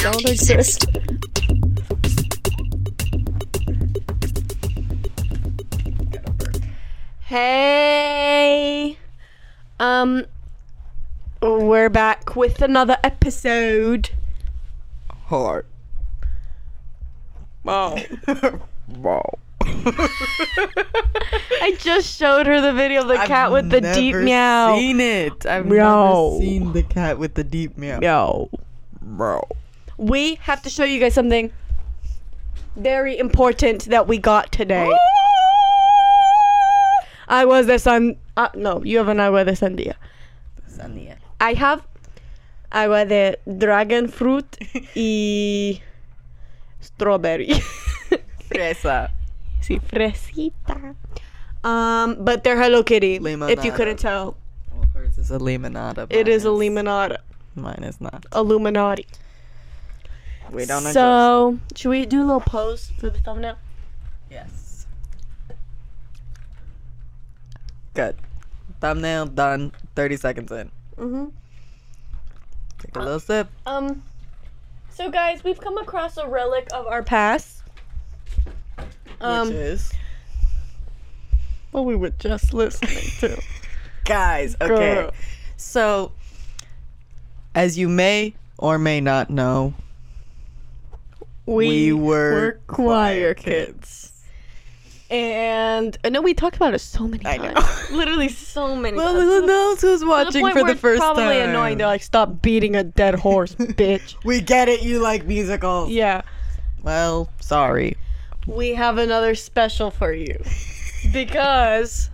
don't exist. Hey. Um we're back with another episode. Heart. Wow. Wow. I just showed her the video of the cat with the deep meow. never meow. Seen it? I've Meow. never seen the cat with the deep meow. Yo. Bro. We have to show you guys something very important that we got today. Agua de San. Uh, no, you have an agua de sandía. Sandia. I have I agua de dragon fruit y strawberry. Fresa. sí, fresita. Um, but they're Hello Kitty. If you couldn't tell, Well, hers is a limonada. it is a limonada, Mine is not. Illuminati. We don't adjust. So, should we do a little pose for the thumbnail? Yes. Good. Thumbnail done. 30 seconds in. Mm-hmm. Take a little sip. Um, so guys, we've come across a relic of our past. Um, which is. what we were just listening to. Guys, okay. Girl. So, as you may or may not know, We were choir choir kids. And I know we talked about it so many I times. know. Literally so many well, times. who knows who's watching point for the first it's probably time? annoying. They're like, stop beating a dead horse, bitch. we get it. You like musicals. Yeah. Well, sorry. we have another special for you because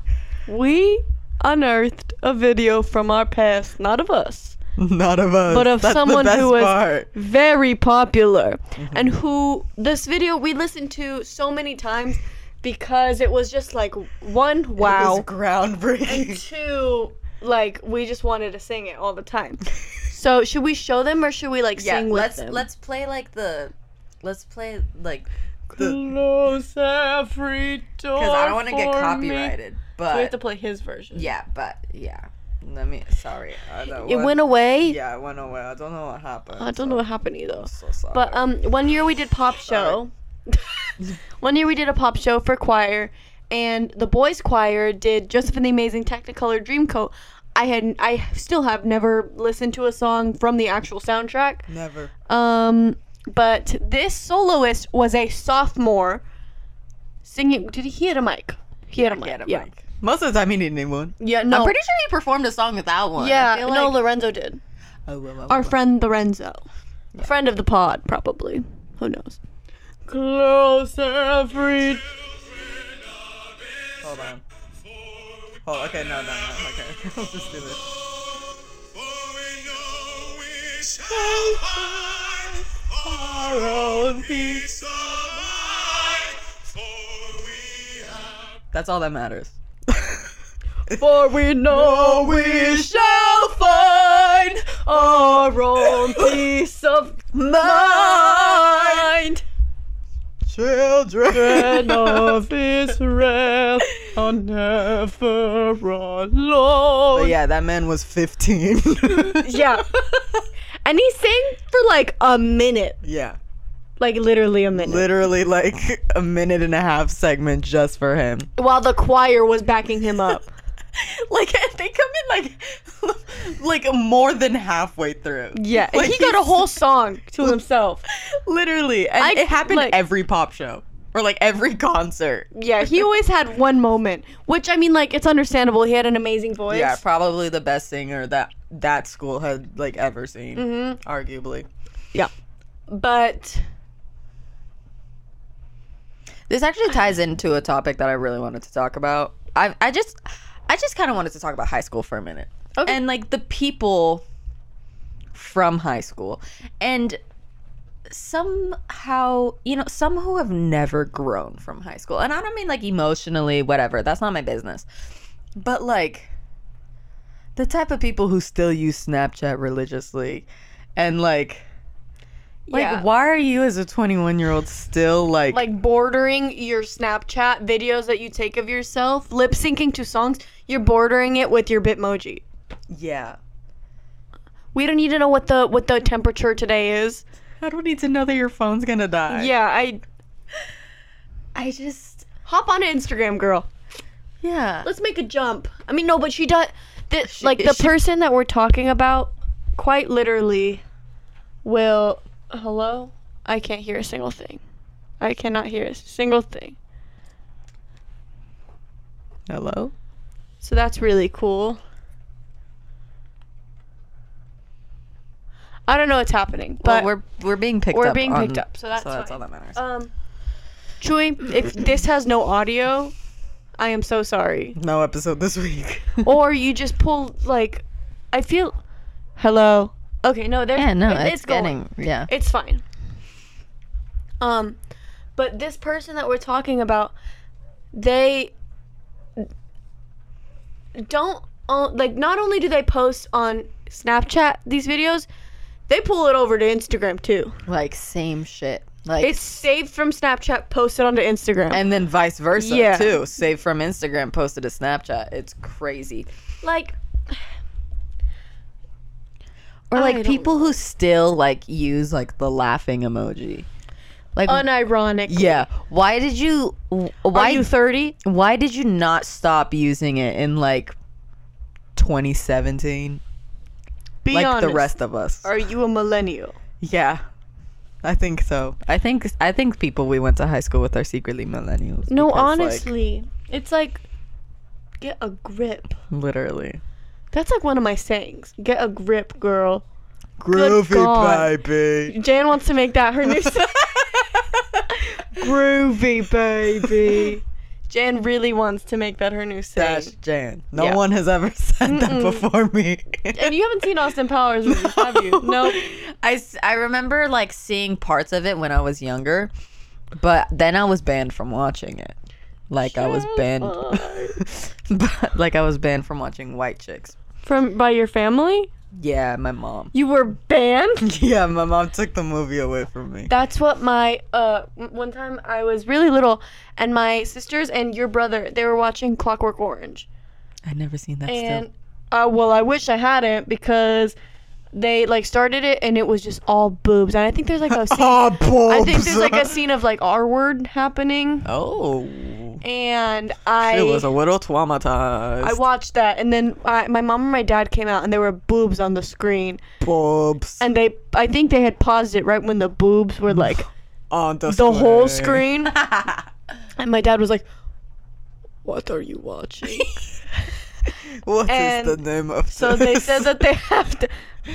we unearthed a video from our past, not of us, Not of us. But of That's someone who was- part. very popular, mm-hmm. and who this video we listened to so many times because it was just like one, It was wow, groundbreaking. and two, like we just wanted to sing it all the time. So should we show them or should we like Yeah, sing with let's them? let's play like the let's play like Close every door. because I don't want to get for me. copyrighted. So we have to play his version. yeah, but yeah. Let me. Sorry. I don't It went away. Yeah, it went away. I don't know what happened. I don't know what happened either. So. But um, one year we did pop show. one year we did a pop show for choir, and the boys' choir did Joseph and the Amazing Technicolor Dreamcoat. I had I still have never listened to a song from the actual soundtrack. never. Um, but this soloist was a sophomore singing. Did he, he had a mic? He had a mic. He had a yeah. Mic. Most of the time, he didn't need one. Yeah. No. I'm pretty sure he performed a song without one. I yeah. feel no, like- Lorenzo did. Oh, well, well, Our well. friend Lorenzo. Friend of the pod, probably. Who knows? Close every. Hold on. Oh, okay, no, no, no. Okay, let's just do this. Our own peace. That's all that matters. For we know we shall find our own peace of mind. Children. Of Israel are never alone. But yeah, that man was 15. Yeah. And he sang for like a minute. yeah. Like literally a minute. Literally like a minute and a half segment just for him. while the choir was backing him up. Like they come in like like more than halfway through. Yeah, and Like, he got a whole song to himself. literally, and I- it happened like- every pop show or like every concert. Yeah, he always had one moment, which I mean, like it's understandable. He had an amazing voice. Yeah, probably the best singer that that school had like ever seen, Mhm. arguably. Yeah, but This actually ties into a topic that I really wanted to talk about. I I just I just kind of wanted to talk about high school for a minute. Okay. And like the people from high school. And somehow, you know, some who have never grown from high school. And I don't mean like emotionally, whatever. That's not my business. But like The type of people who still use Snapchat religiously, and like, like Yeah. why are you as a 21 year old still like, like bordering your Snapchat videos that you take of yourself, lip syncing to songs, you're bordering it with your Bitmoji. yeah, We don't need to know what the what the temperature today is. I don't need to know that your phone's gonna die. Yeah, I I just hop on Instagram, girl. yeah. Let's make a jump. I mean, no, but she does. The, She- like the she- person that we're talking about, quite literally, will. Hello. I can't hear a single thing. I cannot hear a single thing. Hello. So that's really cool. I don't know what's happening, Well, but we're we're being picked up. we're being on- picked up, so that's that's fine. all that matters. um, Chewy, if this has no audio, I am so sorry. No episode this week. or you just pull like, I feel. Hello. Okay, no, there's. yeah, no, it- it's, going. getting yeah. It's fine. Um, but this person that we're talking about, they don't own, like. Not only do they post on Snapchat these videos, they pull it over to Instagram too. Like same shit. Like It's saved from Snapchat, posted onto Instagram. and then vice versa Yeah. too. Saved from Instagram, posted to Snapchat. It's crazy. like, Or like people who still like use like the laughing emoji. Like unironic. yeah, why did you wh- Are why you thirty? why did you not stop using it in like 2017 Be like honest. the rest of us? Are you a millennial? yeah, I think so. I think I think people we went to high school with are secretly millennials. No, because, like, honestly, it's like get a grip. Literally. That's like one of my sayings. Get a grip, girl. Groovy God. baby. Jan wants to make that her new song. Groovy, baby. Jan really wants to make that her new saying. Dash Jan. No Yeah. one has ever said that before me. And you haven't seen Austin Powers movies, have you? Nope. I, s- I remember like seeing parts of it when I was younger, but then I was banned from watching it. Like I was banned, but like I was banned from watching White Chicks. From by your family? Yeah, my mom. You were banned? yeah, my mom took the movie away from me. That's what my uh one time I was really little and my sisters and your brother they were watching Clockwork Orange. I never seen that. and uh, well, I wish I hadn't because they like started it and it was just all boobs. And I think there's like a scene, Oh, I think there's like a scene of like R word happening. Oh. And I It was a little traumatized. I watched that and then I, my mom and my dad came out and there were boobs on the screen Boobs and they I think they had paused it right when the boobs were like on the, the whole screen. and my dad was like, "What are you watching?" What is And the name of So they said that they have to,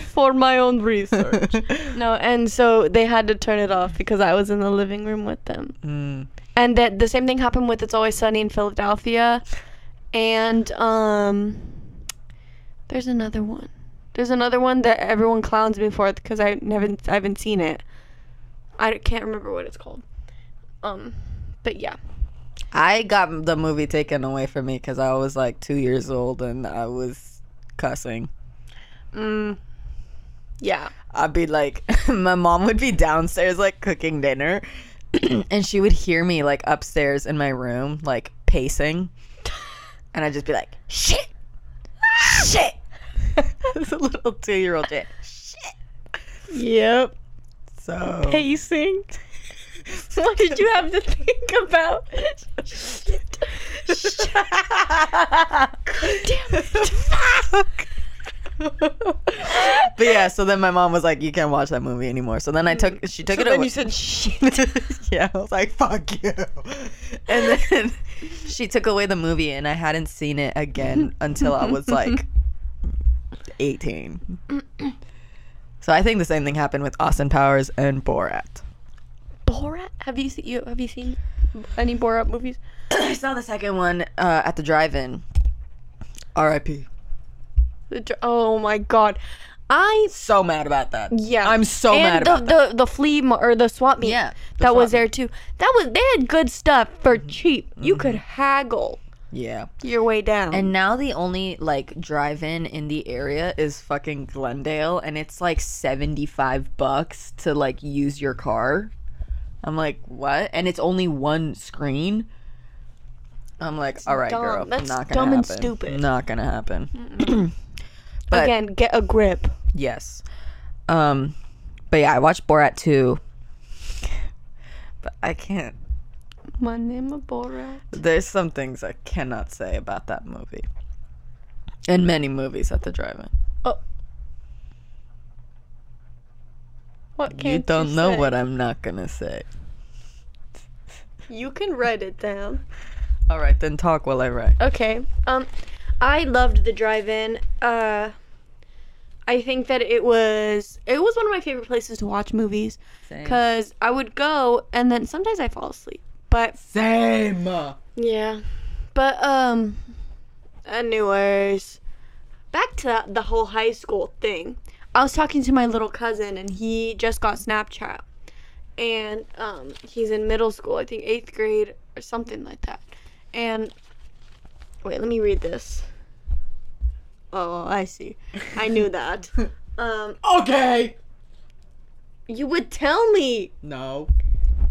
for my own research. No, and so they had to turn it off because I was in the living room with them. Mm. And that the same thing happened with It's Always Sunny in Philadelphia. And um there's another one. There's another one that everyone clowns me for because I haven't I haven't seen it. I can't remember what it's called. Um but yeah. I got the movie taken away from me because I was like two years old and I was cussing. Mm. Yeah. I'd be like, my mom would be downstairs like cooking dinner, and she would hear me like upstairs in my room like pacing, and I'd just be like, shit, shit. It's a little two-year-old kid. Shit. Yep. So Pacing. what did you have to think about? Shit. Shit. Damn it. Fuck. But yeah, so then my mom was like, "You can't watch that movie anymore." So then I took, she took So it then away. you said shit. yeah, I was like, fuck you. and then she took away the movie, and I hadn't seen it again until I was like 18. So I think the same thing happened with Austin Powers and Borat. Borat? Have you seen you have you seen any Borat movies? I saw the second one uh, at the drive-in. R.I.P. The dr- Oh my god. I So mad about that. yeah. I'm so and mad the, about that. the the flea mar- or the swap meet. Yeah, the that was there too. That was they had good stuff for cheap. You could haggle Yeah. your way down. And now the only like drive-in in the area is fucking Glendale, and it's like seventy-five bucks to like use your car. I'm like, what? And it's only one screen. I'm like, all right, dumb. girl, That's not gonna dumb and happen. stupid. Not gonna happen. but again, get a grip. yes, um, But yeah, I watched Borat 2. But I can't. My name is Borat. There's some things I cannot say about that movie. And many movies at the drive-in. What You can't don't know say? what I'm not gonna say. You can write it down. All right, then talk while I write. Okay. Um, I loved the drive-in. Uh, I think that it was it was one of my favorite places to watch movies because I would go and then sometimes I fall asleep. But Same. yeah, but um, anyways, back to the whole high school thing. I was talking to my little cousin and he just got Snapchat, and um, he's in middle school. I think eighth grade or something like that. And wait, let me read this. Oh, I see. I knew that. Um, Okay. you would tell me. No.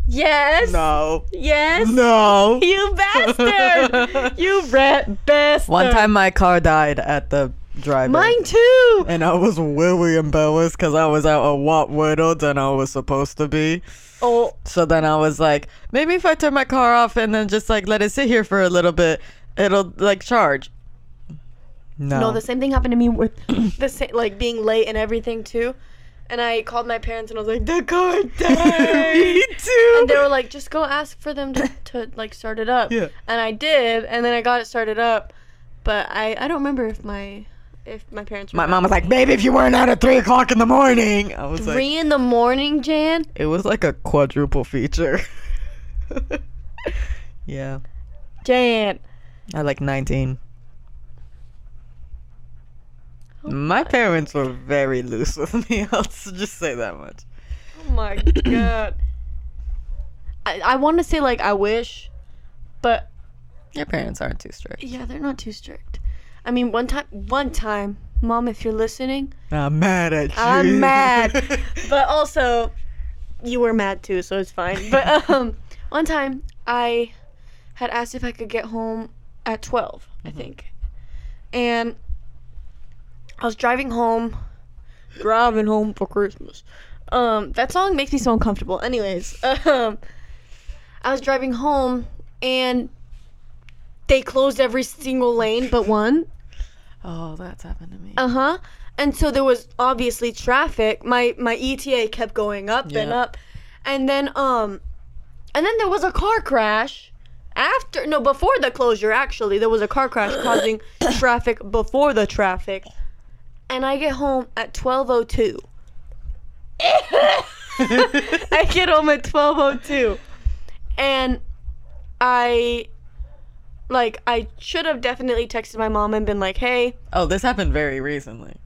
Yes. No. Yes. No. You bastard. you rat bastard. One time my car died at the drive-in. Mine too. And I was really embarrassed because I was out a lot later than I was supposed to be. Oh, So then I was like, maybe if I turn my car off and then just like let it sit here for a little bit, it'll like charge. No. no, the same thing happened to me with the same, like being late and everything too. And I called my parents and I was like, the car died. Me too. and they were like, just go ask for them to, to like start it up. Yeah. And I did, and then I got it started up. But I, I don't remember if my if my parents were my mom was like, baby, if you weren't out at three o'clock in the morning. I was like, three in the morning, Jan. it was like a quadruple feature. yeah. Jan. I like 19. My parents were very loose with me. I'll just say that much. Oh my god. I, I want to say like I wish, but Your parents aren't too strict. yeah, they're not too strict. I mean, one time, one time, mom, if you're listening, I'm mad at you. I'm mad. but also, you were mad too, so it's fine. But um, one time I had asked if I could get home at 12, I think, and I was driving home, driving home for Christmas. Um, that song makes me so uncomfortable. Anyways, um, I was driving home and they closed every single lane but one. Oh, that's happened to me. Uh huh. And so there was obviously traffic. My my ETA kept going up and Yeah. up, and then um, and then there was a car crash. After no, before the closure, actually, there was a car crash causing traffic before the traffic, and I get home at twelve oh two. I get home at twelve oh two, and I, like, I should have definitely texted my mom and been like, "Hey, oh, this happened very recently.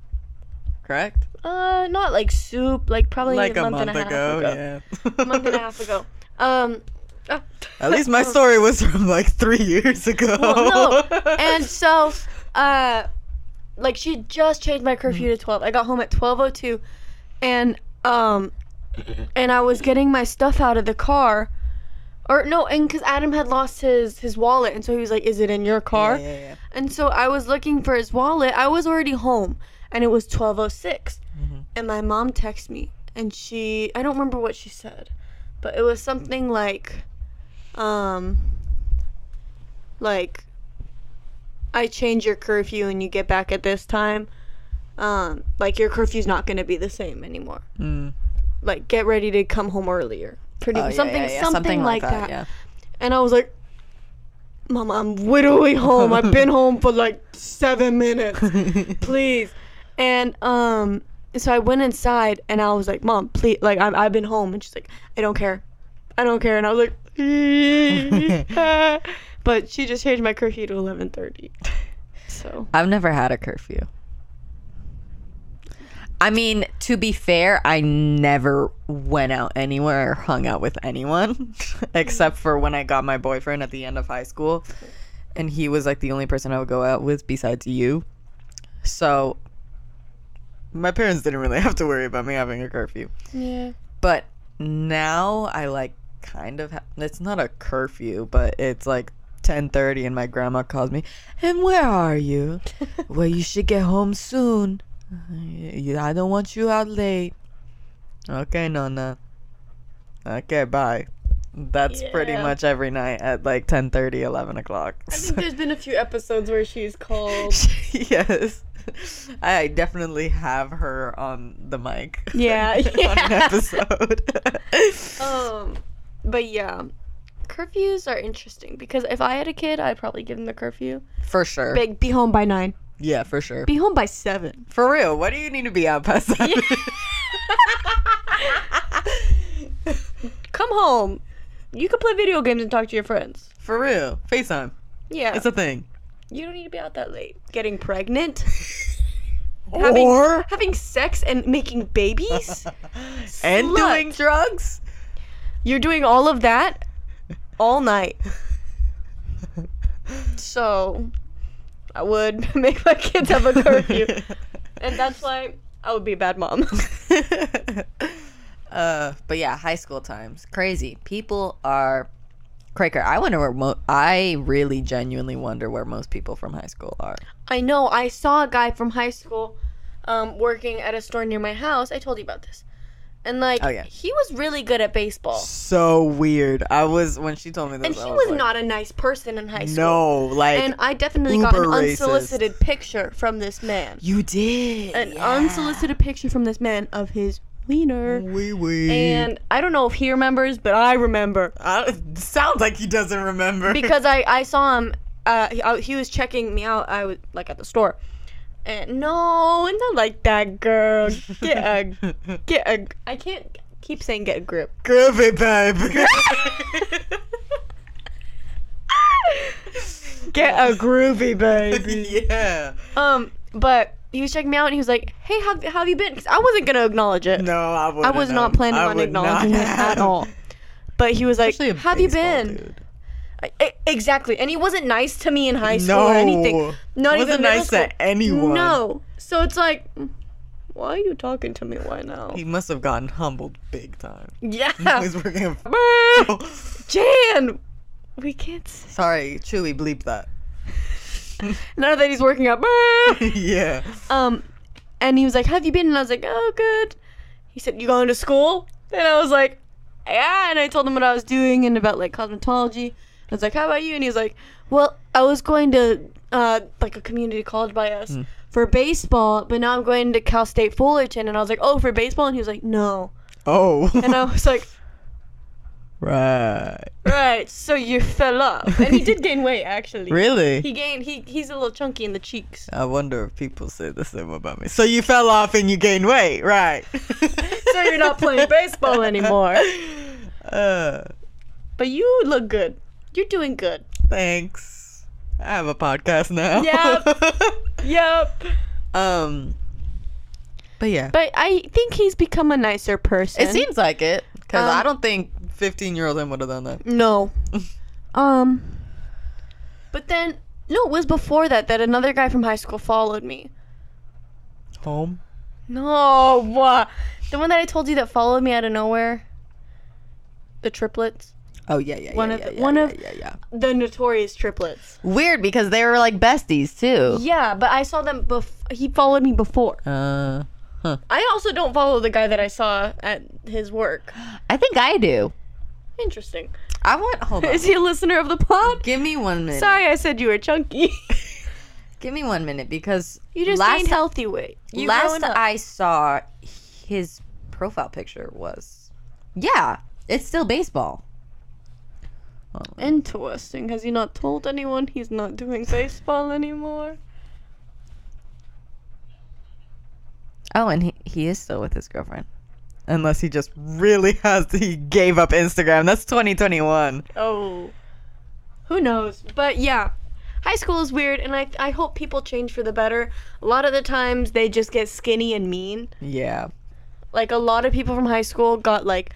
Correct? Uh, not like soup. Like probably like a month, month, and a half ago, ago. yeah. A month and a half ago. Um. uh, At least my story was from like three years ago. Well, no. And so, uh, like she just changed my curfew to twelve. I got home at twelve oh two, and um, and I was getting my stuff out of the car, or no, and because Adam had lost his his wallet, and so he was like, "Is it in your car?" Yeah, yeah, yeah. And so I was looking for his wallet. I was already home, and it was twelve oh six. And my mom texted me, and she I don't remember what she said, but it was something like, um, like, I change your curfew and you get back at this time. Um, like your curfew's not gonna be the same anymore. Mm. Like get ready to come home earlier. Pretty Oh, something, yeah, yeah, something like that. Yeah. And I was like, Mama, I'm literally home. I've been home for like seven minutes. Please. And um so I went inside and I was like, Mom, please like I've I've been home and she's like, I don't care. I don't care and I was like But she just changed my curfew to eleven thirty. So I've never had a curfew. I mean, to be fair, I never went out anywhere or hung out with anyone except for when I got my boyfriend at the end of high school. And he was like the only person I would go out with besides you. So my parents didn't really have to worry about me having a curfew. Yeah. But now I like kind of ha- it's not a curfew, but it's like 10:30 and my grandma calls me, "And where are you?" well, you should get home soon. I don't want you out late. Okay, Nonna. Okay, bye. That's pretty much every night at like 10 30, 11 o'clock. I think there's been a few episodes where she's called. yes. I definitely have her on the mic. Yeah, on an yeah. episode. Um, but yeah, curfews are interesting because if I had a kid, I'd probably give them the curfew. for sure. Big, be home by nine. Yeah, for sure. Be home by seven. For real, what do you need to be out past that? Come home. You can play video games and talk to your friends. For real. FaceTime. Yeah, It's a thing. you don't need to be out that late. Getting pregnant, having or having sex, and making babies. and Slut. doing drugs. You're doing all of that all night. So, I would make my kids have a curfew, and that's why I would be a bad mom. Uh, but yeah, high school times, crazy. People are Cracker. I wonder where mo- I really genuinely wonder where most people from high school are. I know. I saw a guy from high school um, working at a store near my house. I told you about this. And like, Oh, yeah. he was really good at baseball. so weird. I was when she told me this. And I he was like, not a nice person in high school. No, like And I definitely got an uber racist. unsolicited picture from this man. you did An yeah. unsolicited picture from this man of his wiener. Wee wee. And I don't know if he remembers, but I remember. I, sounds like he doesn't remember because I, I saw him. Uh, he, I, he was checking me out. I was like at the store, and no, not like that, girl. Get a get a. I can't keep saying get a grip. groovy babe. Get a groovy baby. yeah. um, but he was checking me out, and he was like, "Hey, how, how have you been?" Because I wasn't gonna acknowledge it. No, I. I was not planning on acknowledging it at all. But he was like, Especially a "How have you been?" dude. I- exactly, and he wasn't nice to me in high school No. or anything. Not Wasn't even nice to anyone. No. So it's like, why are you talking to me right now? He must have gotten humbled big time. Yeah. He's working. Jan, we can't. s- Sorry, Chewy, bleep that. Now that he's working out. yeah. um, and he was like, have you been?" And I was like, "Oh, good." He said, "You going to school?" And I was like, "Yeah." And I told him what I was doing and about like cosmetology. I was like, "How about you?" And he was like, "Well, I was going to uh like a community college by us for baseball, but now I'm going to Cal State Fullerton." And I was like, "Oh, for baseball?" And he was like, "No." Oh. And I was like, right. "Right, so you fell off." And he did gain weight actually. Really? He gained. He he's a little chunky in the cheeks. I wonder if people say the same about me. So you fell off and you gained weight, right? So you're not playing baseball anymore. Uh, But you look good. You're doing good. thanks. I have a podcast now. Yep. Yep. um. But yeah, But I think he's become a nicer person. it seems like it because Um, I don't think fifteen-year-old him would have done that. no. um. But then no, it was before that that another guy from high school followed me. Home. No, what? The one that I told you that followed me out of nowhere. The triplets. Oh yeah, yeah, One yeah, of yeah, the- yeah, one of-. The notorious triplets. Weird because they were like besties too. Yeah, but I saw them bef- he followed me before. Uh. I also don't follow the guy that I saw at his work. I think I do. Interesting. I want. Hold on. Is he a listener of the pod? Give me one minute. Sorry, I said you were chunky. Give me one minute because you just last healthy weight. You last. I saw his profile picture was yeah, it's still baseball. Oh. Interesting. Has he not told anyone he's not doing baseball anymore? Oh, and he, he is still with his girlfriend. Unless he just really has, he gave up Instagram. That's 2021. Oh. Who knows? But yeah. High school is weird and I I hope people change for the better. A lot of the times they just get skinny and mean. Yeah. Like a lot of people from high school got like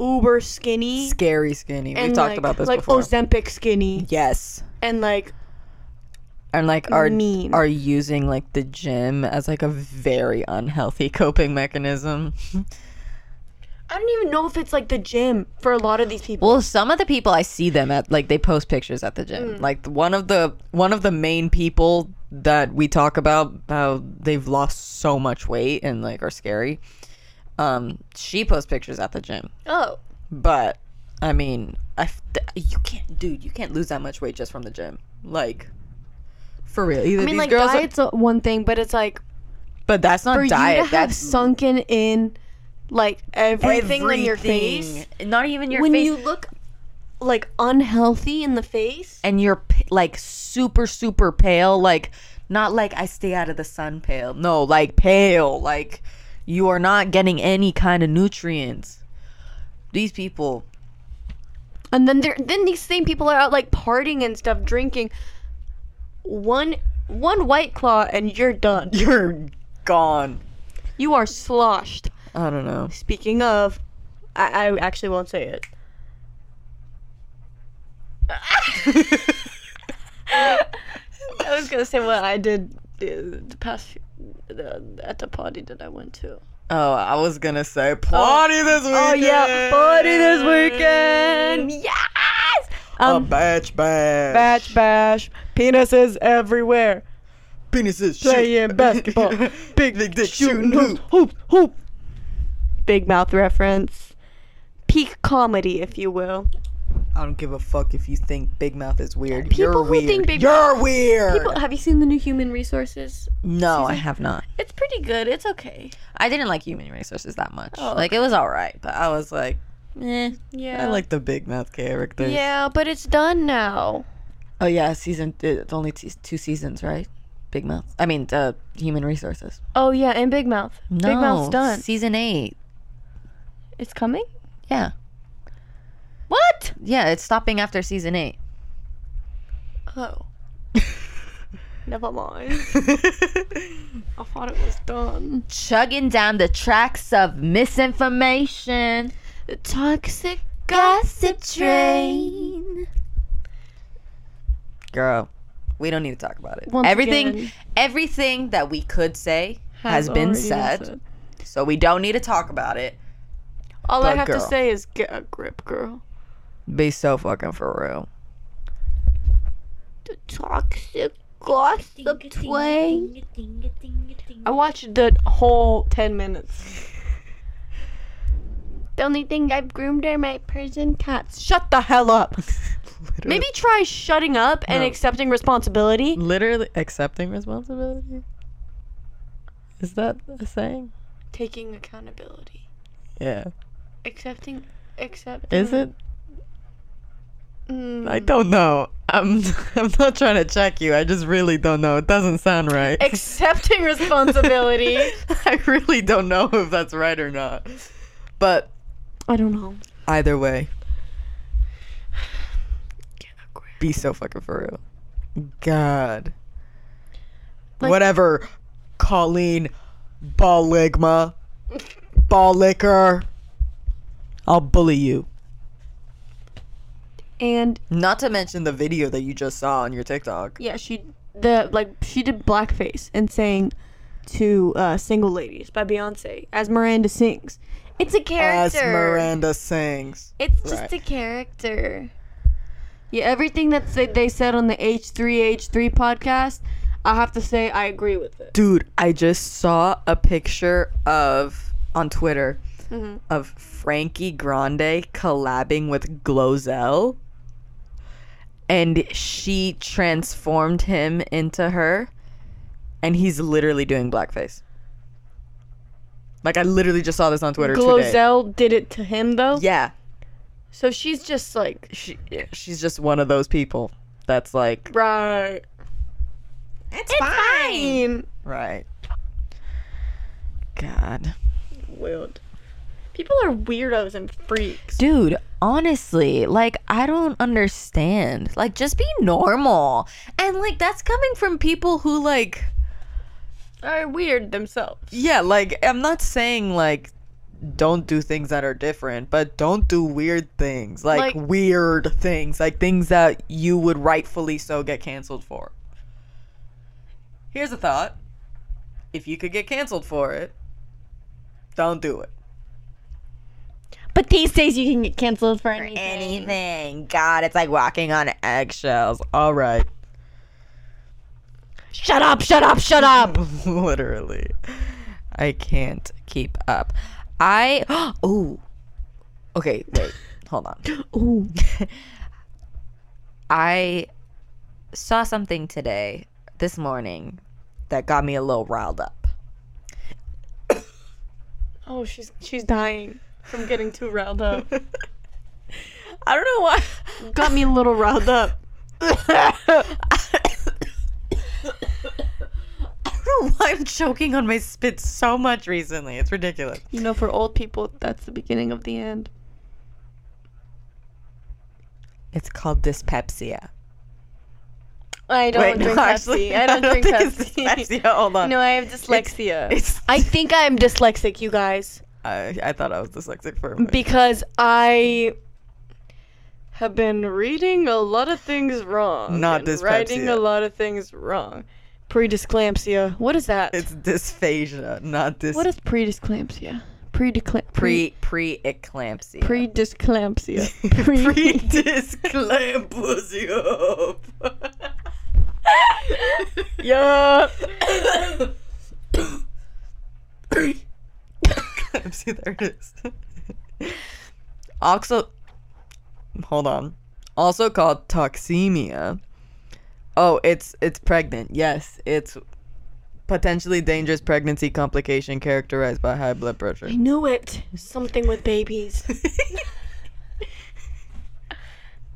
uber skinny Scary skinny. We've and talked like, about this like before. Ozempic skinny Yes. and like And like are Mean. are using like the gym as like a very unhealthy coping mechanism. I don't even know if it's like the gym for a lot of these people. Well, some of the people I see them at like they post pictures at the gym. Mm. like one of the one of the main people that we talk about how they've lost so much weight and like are scary Um, she posts pictures at the gym, Oh, but I mean, I f- you can't, dude, you can't lose that much weight just from the gym. Like, for real. Either I mean, like are- diet's a- one thing, but it's like but that's not for diet. you to have sunken in like everything, in your face. Not even your when face. you look like unhealthy in the face. and you're like super super pale like not like i stay out of the sun pale no like pale like you are not getting any kind of nutrients these people And then there, then these same people are out like partying and stuff, drinking. One one white claw and you're done. you're gone You are sloshed. i don't know Speaking of, I, I actually won't say it. I was gonna say what I did the, the past at the party that I went to. oh i was gonna say party this weekend Oh yeah, party this weekend. Yes. a Um, batch bash batch bash, penises everywhere. penises Playing basketball. big big dick shooting hoops, hoop, hoop. Big mouth reference. Peak comedy, if you will. I don't give a fuck if you think Big Mouth is weird. People You're who weird. think Big You're weird. People, have you seen the new Human Resources? no, I have not. It's pretty good. It's okay. I didn't like Human Resources that much. Oh, Like it was all right, but I was like, eh. Yeah. I like the Big Mouth characters. Yeah, but it's done now. Oh yeah, season. It's only t- two seasons, right? Big Mouth. I mean, uh, Human Resources. Oh yeah, and Big Mouth. No, Big Mouth's done. Season eight. It's coming. Yeah, What? yeah. It's stopping after season eight. Oh, never mind. I thought it was done. Chugging down the tracks of misinformation. The toxic gossip train. Girl, we don't need to talk about it. Once everything, again. everything that we could say has, been already said, so we don't need to talk about it. All I But have to say is get a grip, girl. Be so fucking for real. The toxic gossip train. I watched the whole ten minutes. The only thing I've groomed are my Persian cats. Shut the hell up. Maybe try shutting up and No. accepting responsibility. literally accepting responsibility. Is that a saying? Taking accountability. Yeah. Accepting. Accepting. Is it? Mm. I don't know. I'm I'm not trying to check you. I just really don't know. It doesn't sound right. Accepting responsibility. I really don't know if that's right or not. But I don't know. either way, Get a grip. be so fucking for real. God. Like- Whatever. Colleen Balligma. Ball liquor. I'll bully you. And Not to mention the video that you just saw on your TikTok. yeah, she the like she did blackface and sang to uh, "Single Ladies" by Beyonce as Miranda sings. It's a character. As. Miranda sings. It's just Right. a character. Yeah, everything that they, said on the H3H3 podcast, I have to say I agree with it. Dude, I just saw a picture of on Twitter Mhm. of Frankie Grande collabing with Glozell. And she transformed him into her. And he's literally doing blackface. Like I literally just saw this on Twitter today. Glozell did it to him though, Yeah. so she's just like She she's just one of those people that's like right. It's, Fine. Right. God. Weird. People are weirdos and freaks. Dude, honestly, like I don't understand. Like just be normal. And like that's coming from people who like Are weird themselves. yeah, like I'm not saying like don't do things that are different, but don't do weird things. Like, Like- weird things, like things that you would rightfully so get canceled for. Here's a thought. If you could get canceled for it, don't do it. But these days you can get canceled for anything. Anything. God, it's like walking on eggshells. All right. Shut up! Shut up! Shut up! Literally. I can't keep up. I oh okay wait hold on Ooh. I saw something today this morning that got me a little riled up. Oh, she's she's dying from getting too riled up. I don't know why. Got me a little riled up. I don't know why I'm choking on my spit so much recently. It's ridiculous. You know, for old people, that's the beginning of the end. It's called dyspepsia. I don't Wait, no, drink actually, Pepsi. I don't drink think it's Pepsi. dyspepsia. Hold on. No, I have dyslexia. It's, I think I'm dyslexic, you guys, I, I thought I was dyslexic for a minute. because I have been reading a lot of things wrong. Not and Writing dyspepsia. a lot of things wrong. Predysclampsia. What is that? it's dysphagia, not dys. what is predysclampsia? Predysclam- pre pre eclampsia? Predysclampsia. pre dysclampsia. yeah. See, there it is. also, hold on. Also called toxemia. Oh, it's it's pregnant. Yes, it's potentially dangerous pregnancy complication characterized by high blood pressure. I knew it. Something with babies.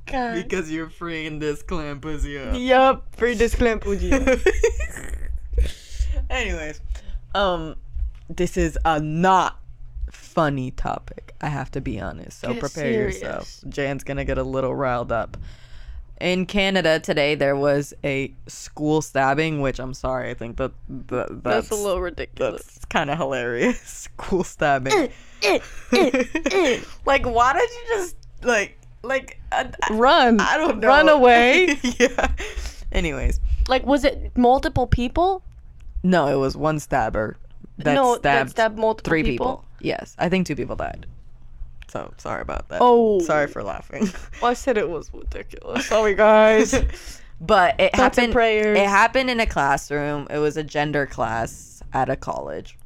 God. because you're free in this clampsia. Yup. Predysclampsia. Anyways, um, this is a not funny topic. I have to be honest. So Get prepare yourself. Jan's gonna get a little riled up. In Canada today, there was a school stabbing, which I'm sorry, I think that, that that's, That's a little ridiculous. that's kind of hilarious. School stabbing. Eh, eh, eh, eh like, why did you just like like? Run. I don't know. Run away. yeah. Anyways, like, was it multiple people? no, it was one stabber that no, stabbed, that stabbed multiple three people. people. Yes, I think two people died. So sorry about that. Oh. sorry for laughing. Well, I said it was ridiculous. Sorry, guys. but it Thoughts happened. prayers. It happened in a classroom. It was a gender class at a college,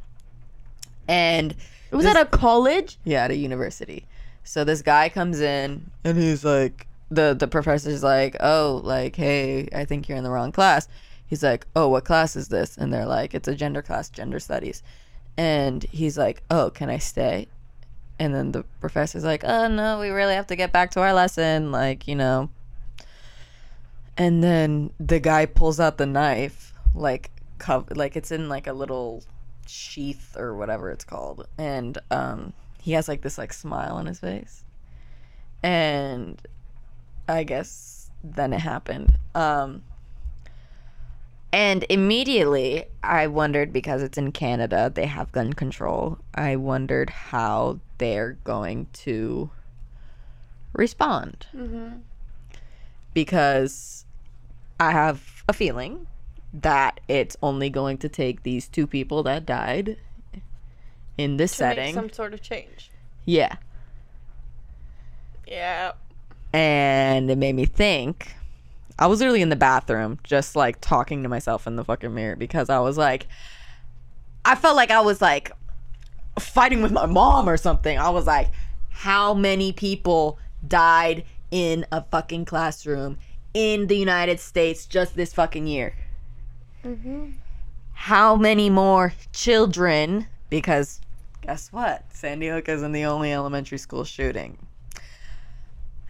and It was This- at a college. yeah, at a university. So this guy comes in and he's like, the the professor's like, oh, like, hey, I think you're in the wrong class. He's like, oh, what class is this? And they're like, it's a gender class, gender studies. And he's like, oh, can I stay? And then the professor's like, oh no, we really have to get back to our lesson, like you know. And then the guy pulls out the knife, like, cov- like it's in like a little sheath or whatever it's called and um he has like this like smile on his face and i guess then it happened um and immediately i wondered because it's in canada they have gun control i wondered how they're going to respond mm-hmm. because i have a feeling that it's only going to take these two people that died in this To make setting. some sort of change. Yeah. Yeah. And it made me think. I was literally in the bathroom just like talking to myself in the fucking mirror because I was like I felt like I was like fighting with my mom or something. I was like how many people died in a fucking classroom in the United States just this fucking year? Mm-hmm. How many more children? Because guess what? Sandy Hook isn't the only elementary school shooting.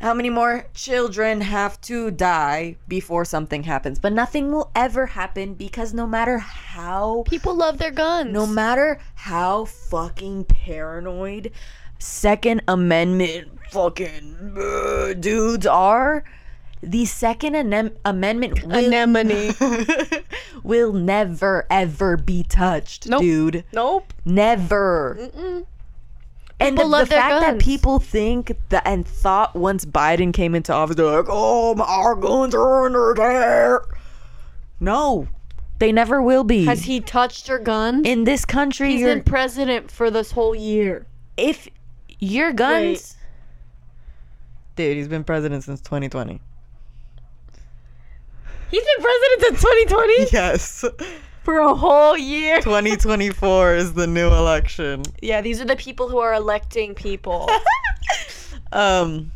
How many more children have to die before something happens? But nothing will ever happen because no matter how People love their guns. no matter how fucking paranoid Second Amendment fucking uh, dudes are, the Second Anem- Amendment will, Anemone. will never ever be touched, Nope. dude. nope. Never. Mm-mm. And People the, love the their fact that people think that and thought once Biden came into office, they're like, "Oh, my- our guns are under attack." No, they never will be. Has he touched your guns? in this country, He's you're, been president for this whole year. if your guns, dude, he's been president since 2020. He's been president since 2020. Yes. For a whole year. 2024 is the new election. Yeah, these are the people who are electing people. Um.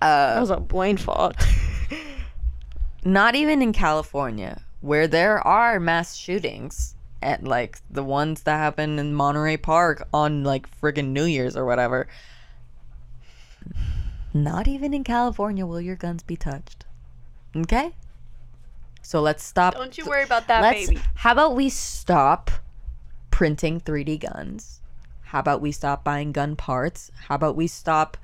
that Uh, was a Blaine fault. not even in California, where there are mass shootings, and like the ones that happen in Monterey Park on like friggin' New Year's or whatever. Not even in California will your guns be touched. Okay? So let's stop. Don't you worry about that, let's, baby. How about we stop printing 3D guns? How about we stop buying gun parts? How about we stop?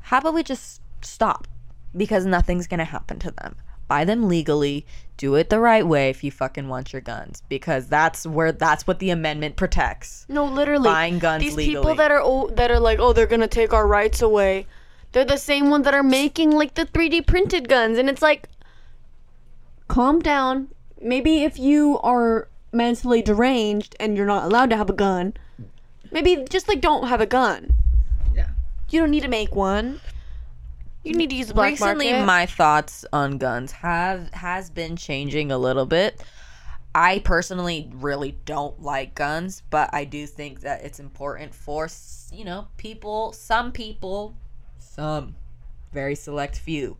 How about we just stop? Because nothing's gonna happen to them. Buy them legally. Do it the right way if you fucking want your guns. Because that's where that's what the amendment protects. No, literally. Buying guns These legally. people that are oh, that are like, oh, they're gonna take our rights away. They're the same ones that are making like the 3D printed guns, and it's like, calm down. Maybe if you are mentally deranged and you're not allowed to have a gun, maybe just like don't have a gun. Yeah. You don't need to make one. You need to use the black recently market. my thoughts on guns have has been changing a little bit i personally really don't like guns but i do think that it's important for you know people some people some very select few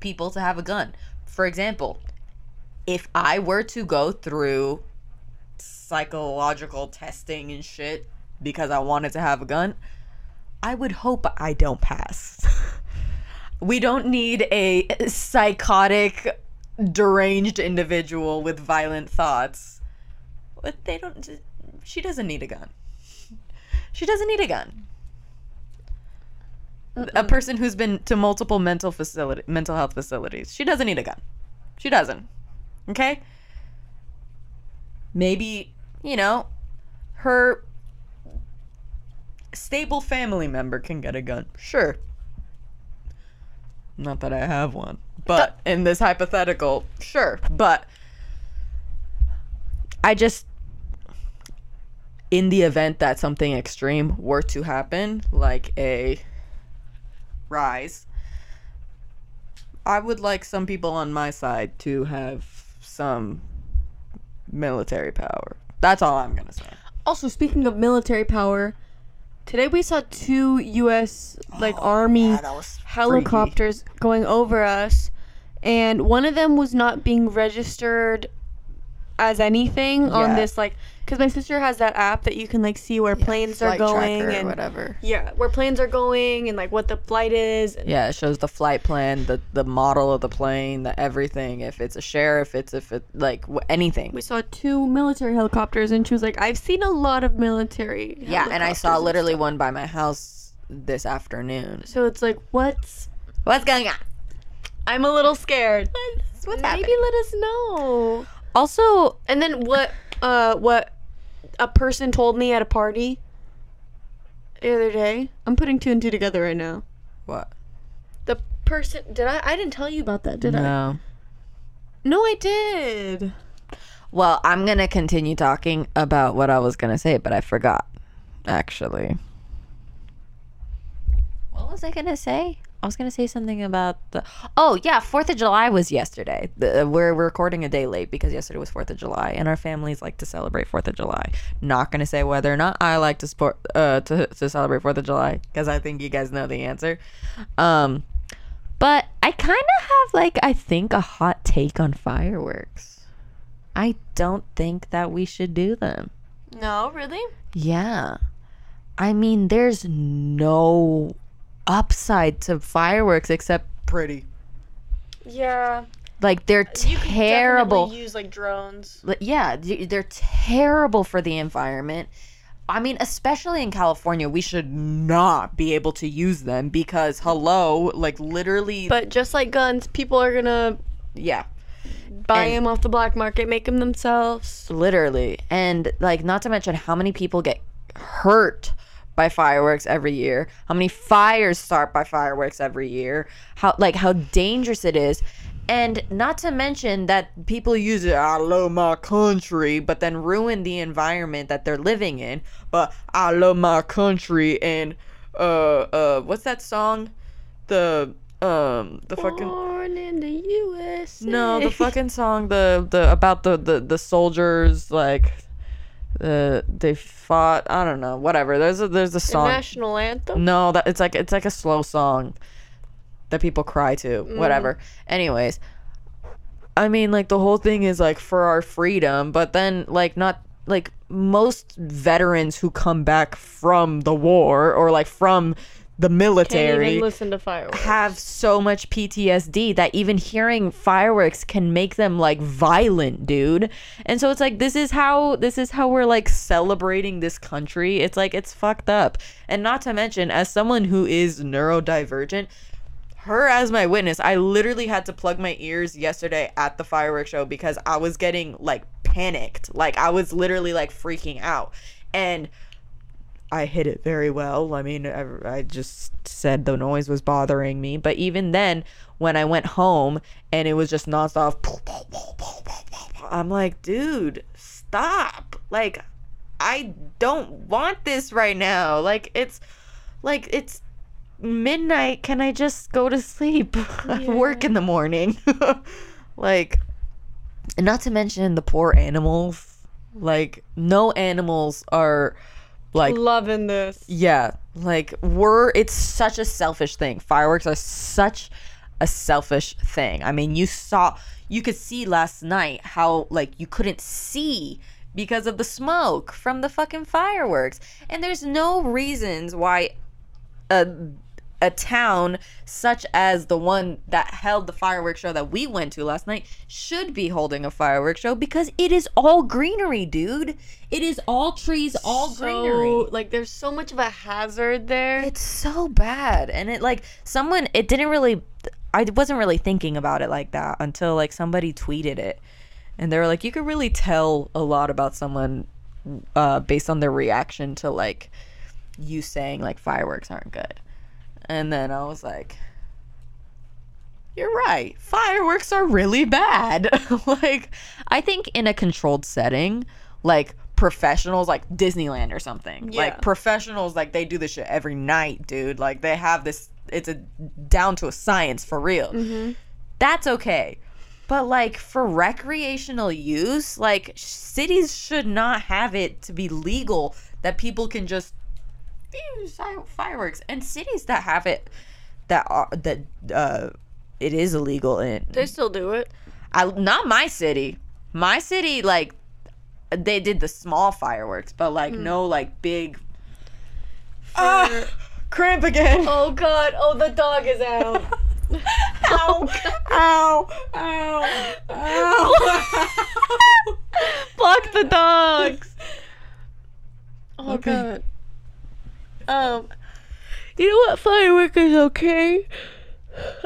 people to have a gun for example if i were to go through psychological testing and shit because i wanted to have a gun i would hope i don't pass We don't need a psychotic, deranged individual with violent thoughts. But they don't. She doesn't need a gun. She doesn't need a gun. A person who's been to multiple mental facility, mental health facilities. She doesn't need a gun. She doesn't. Okay. Maybe you know, her stable family member can get a gun. Sure. Not that I have one. But in this hypothetical, sure. But I just in the event that something extreme were to happen, like a rise, I would like some people on my side to have some military power. That's all I'm gonna say. Also, speaking of military power, today we saw two U.S. like oh, Army helicopters going over us, and one of them was not being registered as anything on Yeah. this like because my sister has that app that you can like see where planes are Flight going tracker or and whatever. yeah where planes are going and like what the flight is Yeah, it shows the flight plan, the the model of the plane, the everything. If it's a sheriff, it's if it like wh- anything. we saw two military helicopters and she was like i've seen a lot of military Yeah, and I saw helicopters literally one by my house this afternoon. so it's like what's What's going on? i'm a little scared What's maybe happening? let us know Also, And then what uh what a person told me at a party the other day. I'm putting two and two together right now. what? The person did I I didn't tell you about that, did I? No. No, I did. Well, I'm gonna continue talking about what I was gonna say, but I forgot. Actually. What was I gonna say? I was gonna say something about the. Oh yeah, Fourth of July was yesterday. The, we're recording a day late because yesterday was Fourth of July, and our families like to celebrate Fourth of July. Not gonna say whether or not I like to sport uh to to celebrate Fourth of July because I think you guys know the answer. Um, but I kind of have like I think a hot take on fireworks. I don't think that we should do them. No, really? Yeah. I mean, there's no upside to fireworks except pretty. Yeah. Like they're terrible. use like drones. Yeah, they're terrible for the environment. I mean, especially in California, we should not be able to use them because hello, like literally But just like guns, people are gonna yeah. buy And- them off the black market, make them themselves. literally and like not to mention how many people get hurt by fireworks every year how many fires start by fireworks every year how like how dangerous it is and not to mention that people use it i love my country but then ruin the environment that they're living in but i love my country and uh uh what's that song the Um, the fucking Born in the U.S. no, the fucking song the the about the the the soldiers like. Uh, they fought. I don't know. Whatever. There's a there's a The song. national anthem. No, that it's like it's like a slow song that people cry to. Whatever. Anyways, I mean, like the whole thing is like for our freedom, but then like not like most veterans who come back from the war or like from the military listen to fireworks. have so much PTSD that even hearing fireworks can make them like violent, dude. And so it's like this is how this is how we're like celebrating this country. It's like it's fucked up. And not to mention as someone who is neurodivergent, her as my witness, I literally had to plug my ears yesterday at the fireworks show because I was getting like panicked. Like I was literally like freaking out. And I hit it very well. I mean, I, I just said the noise was bothering me. But even then, when I went home and it was just nonstop, I'm like, dude, stop. Like, I don't want this right now. Like, it's like, it's midnight. Can I just go to sleep? I work in the morning. like, not to mention the poor animals. Like, no animals are like Loving this. yeah, like we're it's such a selfish thing. Fireworks are such a selfish thing. I mean, you saw you could see last night how like you couldn't see because of the smoke from the fucking fireworks. And there's no reasons why a a town such as the one that held the fireworks show that we went to last night should be holding a fireworks show because it is all greenery, dude. It is all trees, all greenery. Like, there's so much of a hazard there. It's so bad. And it like someone it didn't really I wasn't really thinking about it like that until like somebody tweeted it. And they were like you could really tell a lot about someone uh based on their reaction to like you saying like fireworks aren't good. And then I was like you're right. Fireworks are really bad. like I think in a controlled setting, like professionals like Disneyland or something. Yeah. Like professionals like they do this shit every night, dude. Like they have this it's a down to a science for real. Mm-hmm. That's okay. But like for recreational use, like cities should not have it to be legal that people can just fireworks and cities that have it that are that uh it is illegal in they still do it. I not my city. My city like they did the small fireworks, but like no like big Ah, cramp again. Oh god, oh the dog is out. Ow. Ow. Ow. Ow. Block the dogs. Oh Okay. god. Um you know what firework is okay?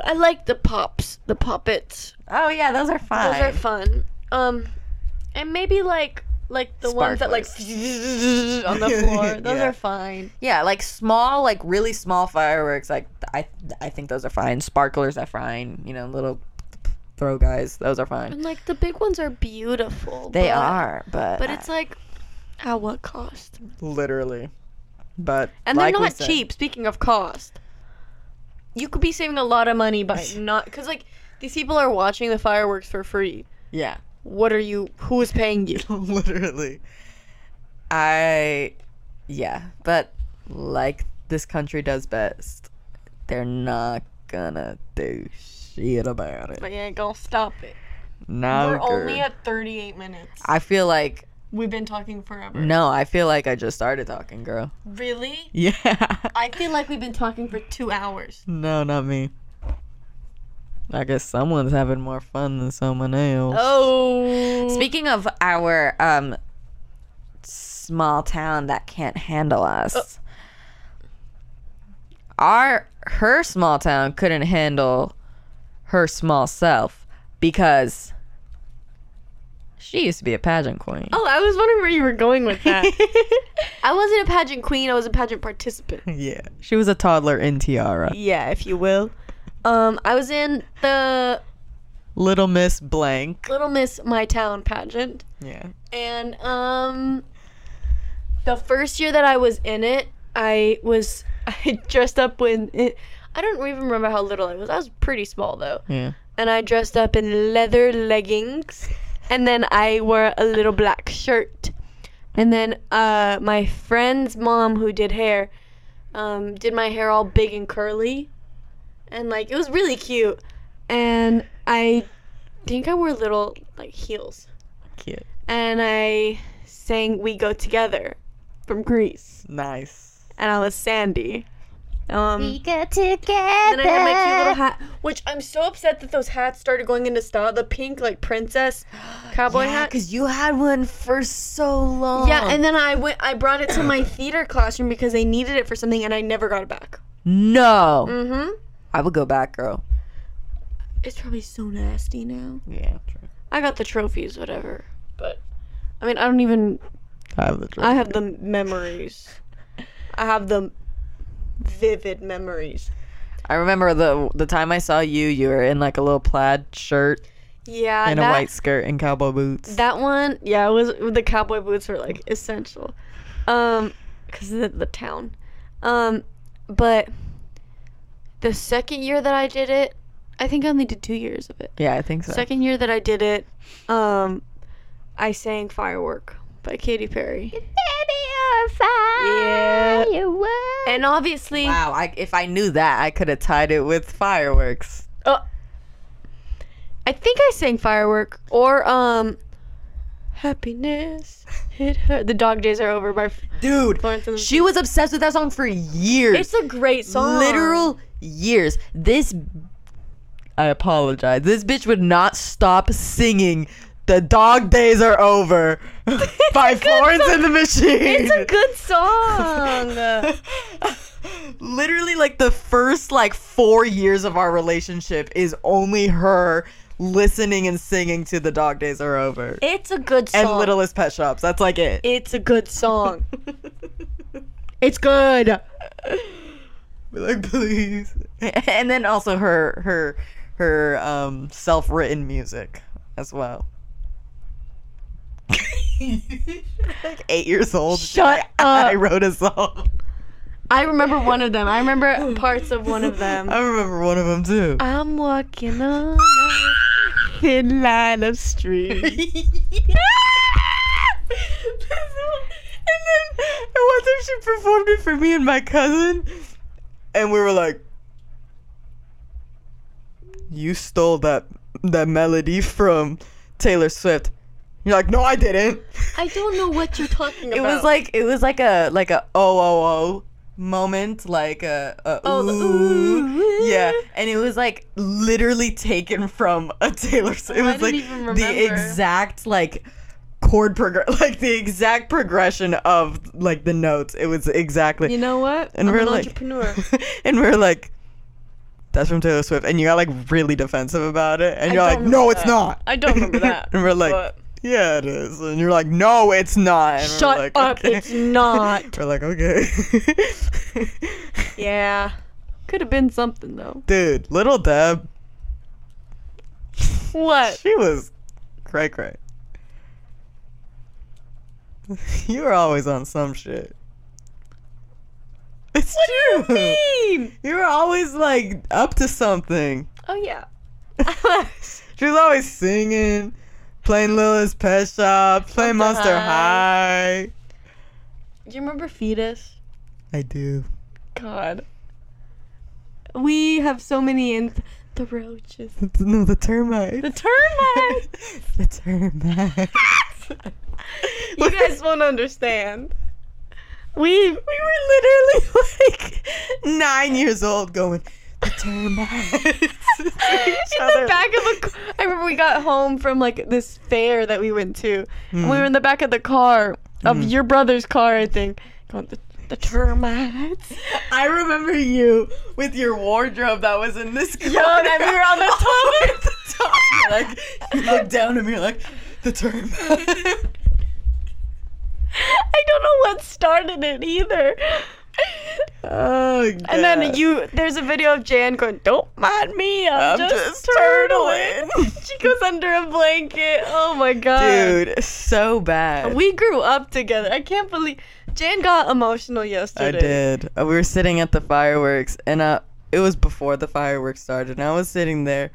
I like the pops, the puppets. oh yeah, those are fun. Those are fun. Um and maybe like like the ones that like on the floor. Those Yeah. are fine. Yeah, like small, like really small fireworks. Like I, I think those are fine. Sparklers are fine. You know, little throw guys. Those are fine. And like the big ones are beautiful. They but- are, but But it's like at what cost? literally. But And like they're not said- cheap. Speaking of cost, you could be saving a lot of money by not because like these people are watching the fireworks for free. Yeah, What are you? Who is paying you? literally. I, yeah, but like this country does best, they're not gonna do shit about it. But ain't gonna stop it. No, We're girl. only at 38 minutes. I feel like We've been talking forever. no. I feel like I just started talking, girl. Really? Yeah. I feel like we've been talking for two hours. No, not me. I guess someone's having more fun than someone else. Oh. Speaking of our um small town that can't handle us. Our her small town couldn't handle her small self because she used to be a pageant queen. Oh, I was wondering where you were going with that. I wasn't a pageant queen. I was a pageant participant. yeah. She was a toddler in tiara. Yeah, if you will. Um, I was in the Little Miss Blank. Little Miss My Town pageant, Yeah. and um, the first year that I was in it, I was I dressed up when it. I don't even remember how little I was. I was pretty small though. Yeah. And I dressed up in leather leggings. And then I wore a little black shirt. And then uh, my friend's mom, who did hair, um, did my hair all big and curly. And like, it was really cute. And I think I wore little like heels. Cute. And I sang We Go Together from Grease. Nice. And I was Sandy. Um, get and then I had my cute little hat, which I'm so upset that those hats started going into style. The pink, like princess cowboy yeah, hat. because you had one for so long. Yeah, and then I went. I brought it to my theater classroom because they needed it for something, and I never got it back. no, Mm-hmm. I would go back, girl. It's probably so nasty now. Yeah, true. I got the trophies, whatever. But I mean, I don't even. I have the I have the memories. I have the vivid memories. I remember the the time I saw you. You were in like a little plaid shirt Yeah, and that, a white skirt and cowboy boots. That one, yeah, it was the cowboy boots were like essential, um, because of the, the town, um, but the second year that I did it, I think I only did two years of it. yeah, I think so. Second year that I did it, um, I sang "Firework" by Katy Perry. Yeah, and obviously, Wow, I, if I knew that, I could have tied it with fireworks. oh, I think I sang "Firework" or um, "Happiness." Hit her. The dog days are over by Dude, Florence and the she was obsessed with that song for years. It's a great song. Literal years. This, I apologize. This bitch would not stop singing. The dog days are over by Florence and the Machine. It's a good song. Literally, like the first like four years of our relationship is only her listening and singing to "The Dog Days Are Over" it's a good song. and "Littlest Pet Shops." That's like it. It's a good song. it's good. Be like, please. And then also her her her um self-written music as well. Like eight years old. Shut like, I up. wrote a song. I remember one of them. I remember parts of one of them. I remember one of them too. I'm walking on a thin line of street. and then and one time she performed it for me and my cousin, and we were like, "You stole that that melody from Taylor Swift." You're like, "No, I didn't." I don't know what you're talking about. It was like it was like a like a oh oh oh moment, like a, a Oh, the ooh. ooh. yeah, and it was like literally taken from a Taylor. Swift. It I was didn't like even the exact like chord progress, like the exact progression of like the notes. It was exactly. you know what? and I'm we're an like, entrepreneur. and we're like. That's from Taylor Swift, and you got like really defensive about it, and I you're like, "No, remember it's not." I don't remember that, and we're like, but- "Yeah, it is," and you're like, "No, it's not." And Shut like, up! "Okay." It's not. We're like, okay. Yeah, could have been something though. Dude, little Deb, What? she was cray cray. You were always on some shit. It's true. You mean? You were always like up to something. Oh yeah. She was always singing, playing Littlest Pet Shop, playing Monster Monster High. Do you remember Fetus? I do. God. We have so many in the roaches. No, the termites. The termites. the termites. you guys won't understand. We We were literally like nine years old going, the termites. in the back of a. I remember we got home from like this fair that we went to, and we were hmm. in the back of the car of hmm. your brother's car, I think. Going the, the termites. I remember you with your wardrobe that was in this car. Yeah, and we were on the oh, top. at the top. Like, you look down at me, like, the termite. I don't know what started it either. Oh, God. And then you, there's a video of Jan going, "Don't mind me, I'm, I'm just, just turtling." turtling. she goes under a blanket. Oh my god, Dude, so bad. We grew up together. I can't believe Jan got emotional yesterday. I did. Uh, We were sitting at the fireworks, and uh, it was before the fireworks started, and I was sitting there,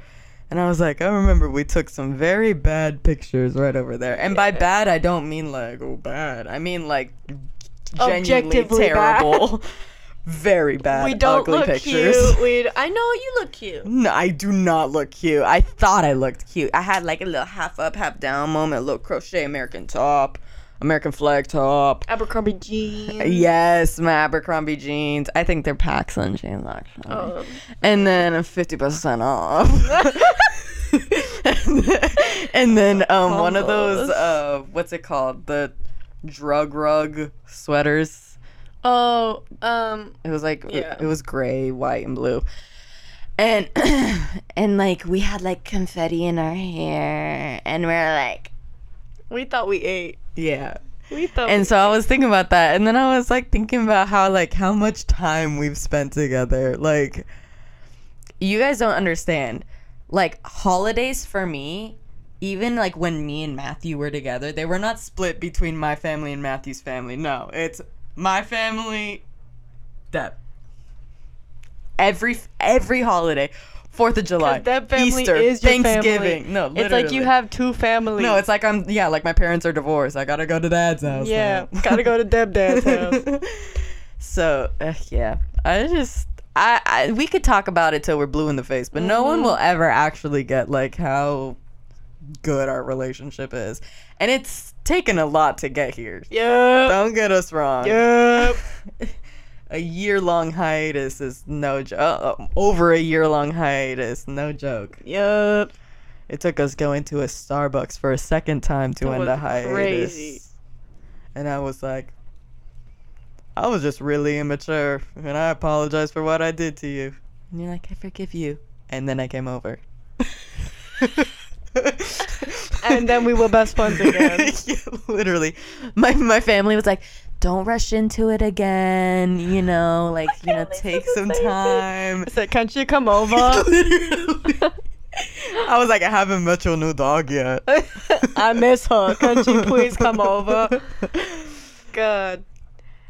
and I was like, I remember we took some very bad pictures right over there. And by bad, I don't mean like oh bad. I mean like genuinely Objectively bad. terrible, very bad. we don't ugly look pictures. cute. We, I know you look cute. No, I do not look cute. I thought I looked cute. I had like a little half up, half down moment, a little crochet American top, American flag top. Abercrombie jeans. Yes, my Abercrombie jeans. I think they're packs PacSun jeans actually. Oh. And then fifty percent off. and then um one of those uh what's it called? The drug rug sweaters. Oh, um, It was like Yeah. it was gray, white, and blue. And and like we had like confetti in our hair, and we're like, we thought we ate. yeah. We thought. And so I was thinking about that, and then I was like thinking about how like how much time we've spent together. Like, you guys don't understand. Like holidays for me, even like when me and Matthew were together, they were not split between my family and Matthew's family. No, it's my family. Deb. Every every holiday, Fourth of July, that family Easter, is your Thanksgiving. family. No, it's like you have two families. No, it's like I'm yeah, like my parents are divorced. I gotta go to dad's house. yeah. Gotta go to Deb Dad's house. so uh, yeah, I just I, I we could talk about it till we're blue in the face, but no one will ever actually get like how good our relationship is, and it's taken a lot to get here. Yep. Don't get us wrong. Yep. a year long hiatus is no joke. Uh, over a year long hiatus, no joke. Yep. It took us going to a Starbucks for a second time to That end a hiatus. crazy. And I was like, I was just really immature, and I apologize for what I did to you. And you're like, I forgive you. And then I came over. And then we were best friends again. Yeah, literally. My my family was like, don't rush into it again, you know, like, you know, take some the same thing. time. I said, "Can't you come over?" I was like, I haven't met your new dog yet. I miss her. Can't you please come over? Good.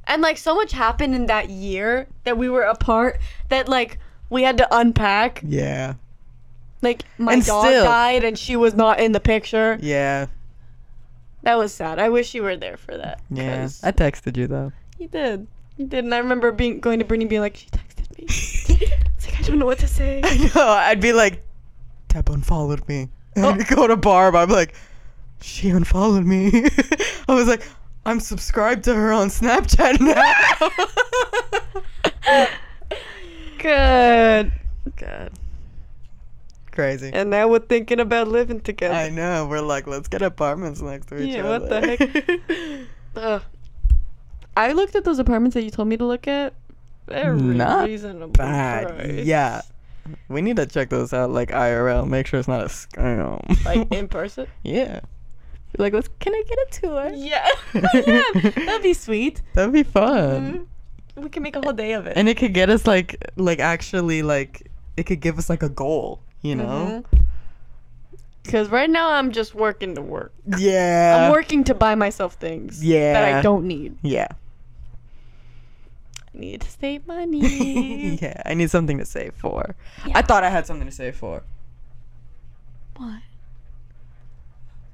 And like so much happened in that year that we were apart that like we had to unpack. Yeah. Like my And dog still- died and she was not in the picture. Yeah. That was sad. I wish you were there for that. Yeah. I texted you though. You did. You did. And I remember being going to Brittany being like, she texted me. it's like I don't know what to say. I know. I'd be like, Deb unfollowed me. And Oh. I'd go to Barb. I'm like, she unfollowed me. I was like, I'm subscribed to her on Snapchat now. Good. God. Crazy. And now we're thinking about living together. I know. We're like, let's get apartments next to each Yeah, other. what the heck? Ugh. I looked at those apartments that you told me to look at. They're Not reasonable. Bad. price. Yeah. We need to check those out, like IRL. Make sure it's not a scam. Like in person. yeah. Like, let's. Can I get a tour? Yeah. yeah. That'd be sweet. That'd be fun. Mhm. We can make a whole day of it. and it could get us like like actually like it could give us like a goal you know Because Mm-hmm. right now I'm just working to work. yeah I'm working to buy myself things yeah. that I don't need. yeah I need to save money. yeah i need something to save for Yeah. i thought i had something to save for what?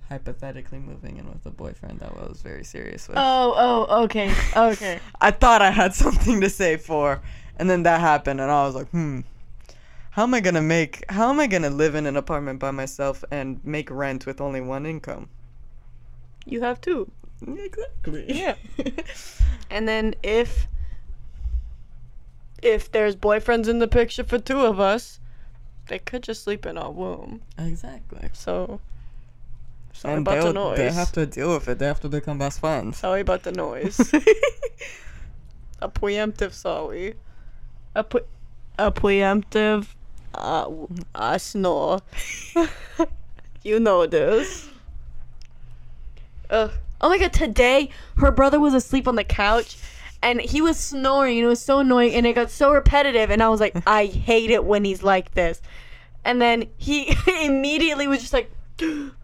hypothetically moving in with a boyfriend that I was very serious with Oh, oh, okay, okay. i thought i had something to save for and then that happened and i was like hmm how am i gonna make how am i gonna live in an apartment by myself and make rent with only one income You have two. exactly Yeah. And then if if there's boyfriends in the picture for two of us, they could just sleep in our room. exactly So sorry and about the they'll- noise. they have to deal with it they have to become best friends Sorry about the noise. a preemptive sorry. A pre- a preemptive uh a snore. you know this. Ugh. Oh my god, today her brother was asleep on the couch and he was snoring and it was so annoying and it got so repetitive and I was like, I hate it when he's like this. And then he immediately was just like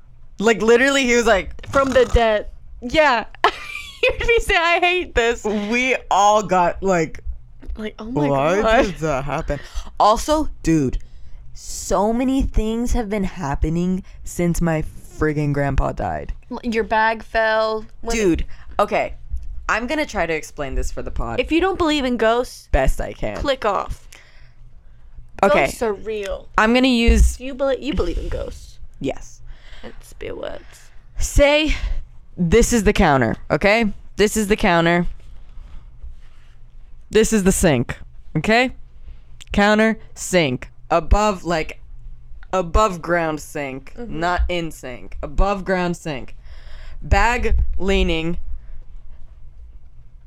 Like literally, he was like, from the dead. Yeah. Me say I hate this. we all got like Like, oh my Why god. did that happen? Also, dude, so many things have been happening since my friggin' grandpa died. Your bag fell. When Dude, okay. I'm gonna try to explain this for the pod If you don't believe in ghosts, best I can. click off. Okay, Ghosts are real. I'm gonna use Do you believe you believe in ghosts? yes. And words. Say this is the counter, okay? This is the counter. This is the sink, okay? Counter, sink. Above, like, above ground sink, mm-hmm. not in sink. Above ground sink. Bag leaning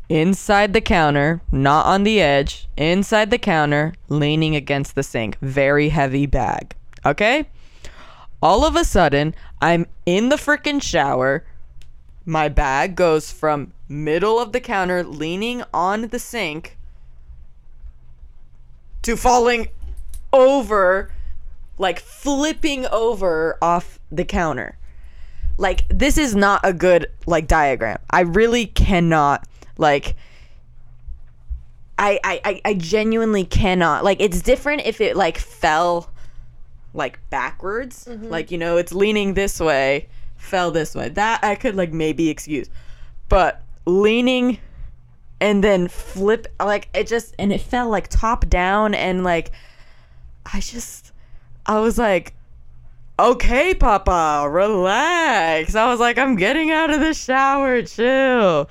inside the counter, not on the edge, inside the counter, leaning against the sink. Very heavy bag, okay? all of a sudden i'm in the freaking shower my bag goes from middle of the counter leaning on the sink to falling over like flipping over off the counter. Like this is not a good like diagram. I really cannot like I, I I- I genuinely cannot. Like it's different if it like fell like backwards. Mm-hmm. Like you know it's leaning this way fell this way. That i could like maybe excuse. But leaning and then flip like it just and it fell like top down and like i just i was like okay papa relax. I was like i'm getting out of the shower chill.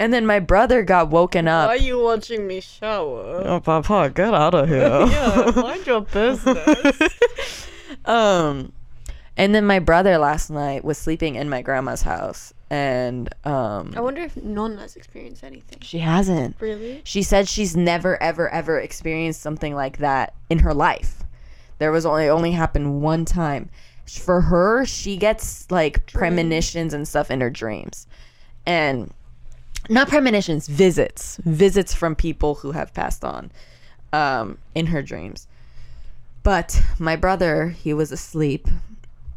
And then my brother got woken up. Why are you watching me shower? oh papa get out of here. Yeah, mind your business. um and then my brother last night was sleeping in my grandma's house and um I wonder if Nonna's experienced anything. she hasn't. Really? she said she's never ever ever experienced something like that in her life. There was only only happened one time. For her she gets like premonitions and stuff in her dreams. And not premonitions visits. Visits from people who have passed on um in her dreams. But my brother he was asleep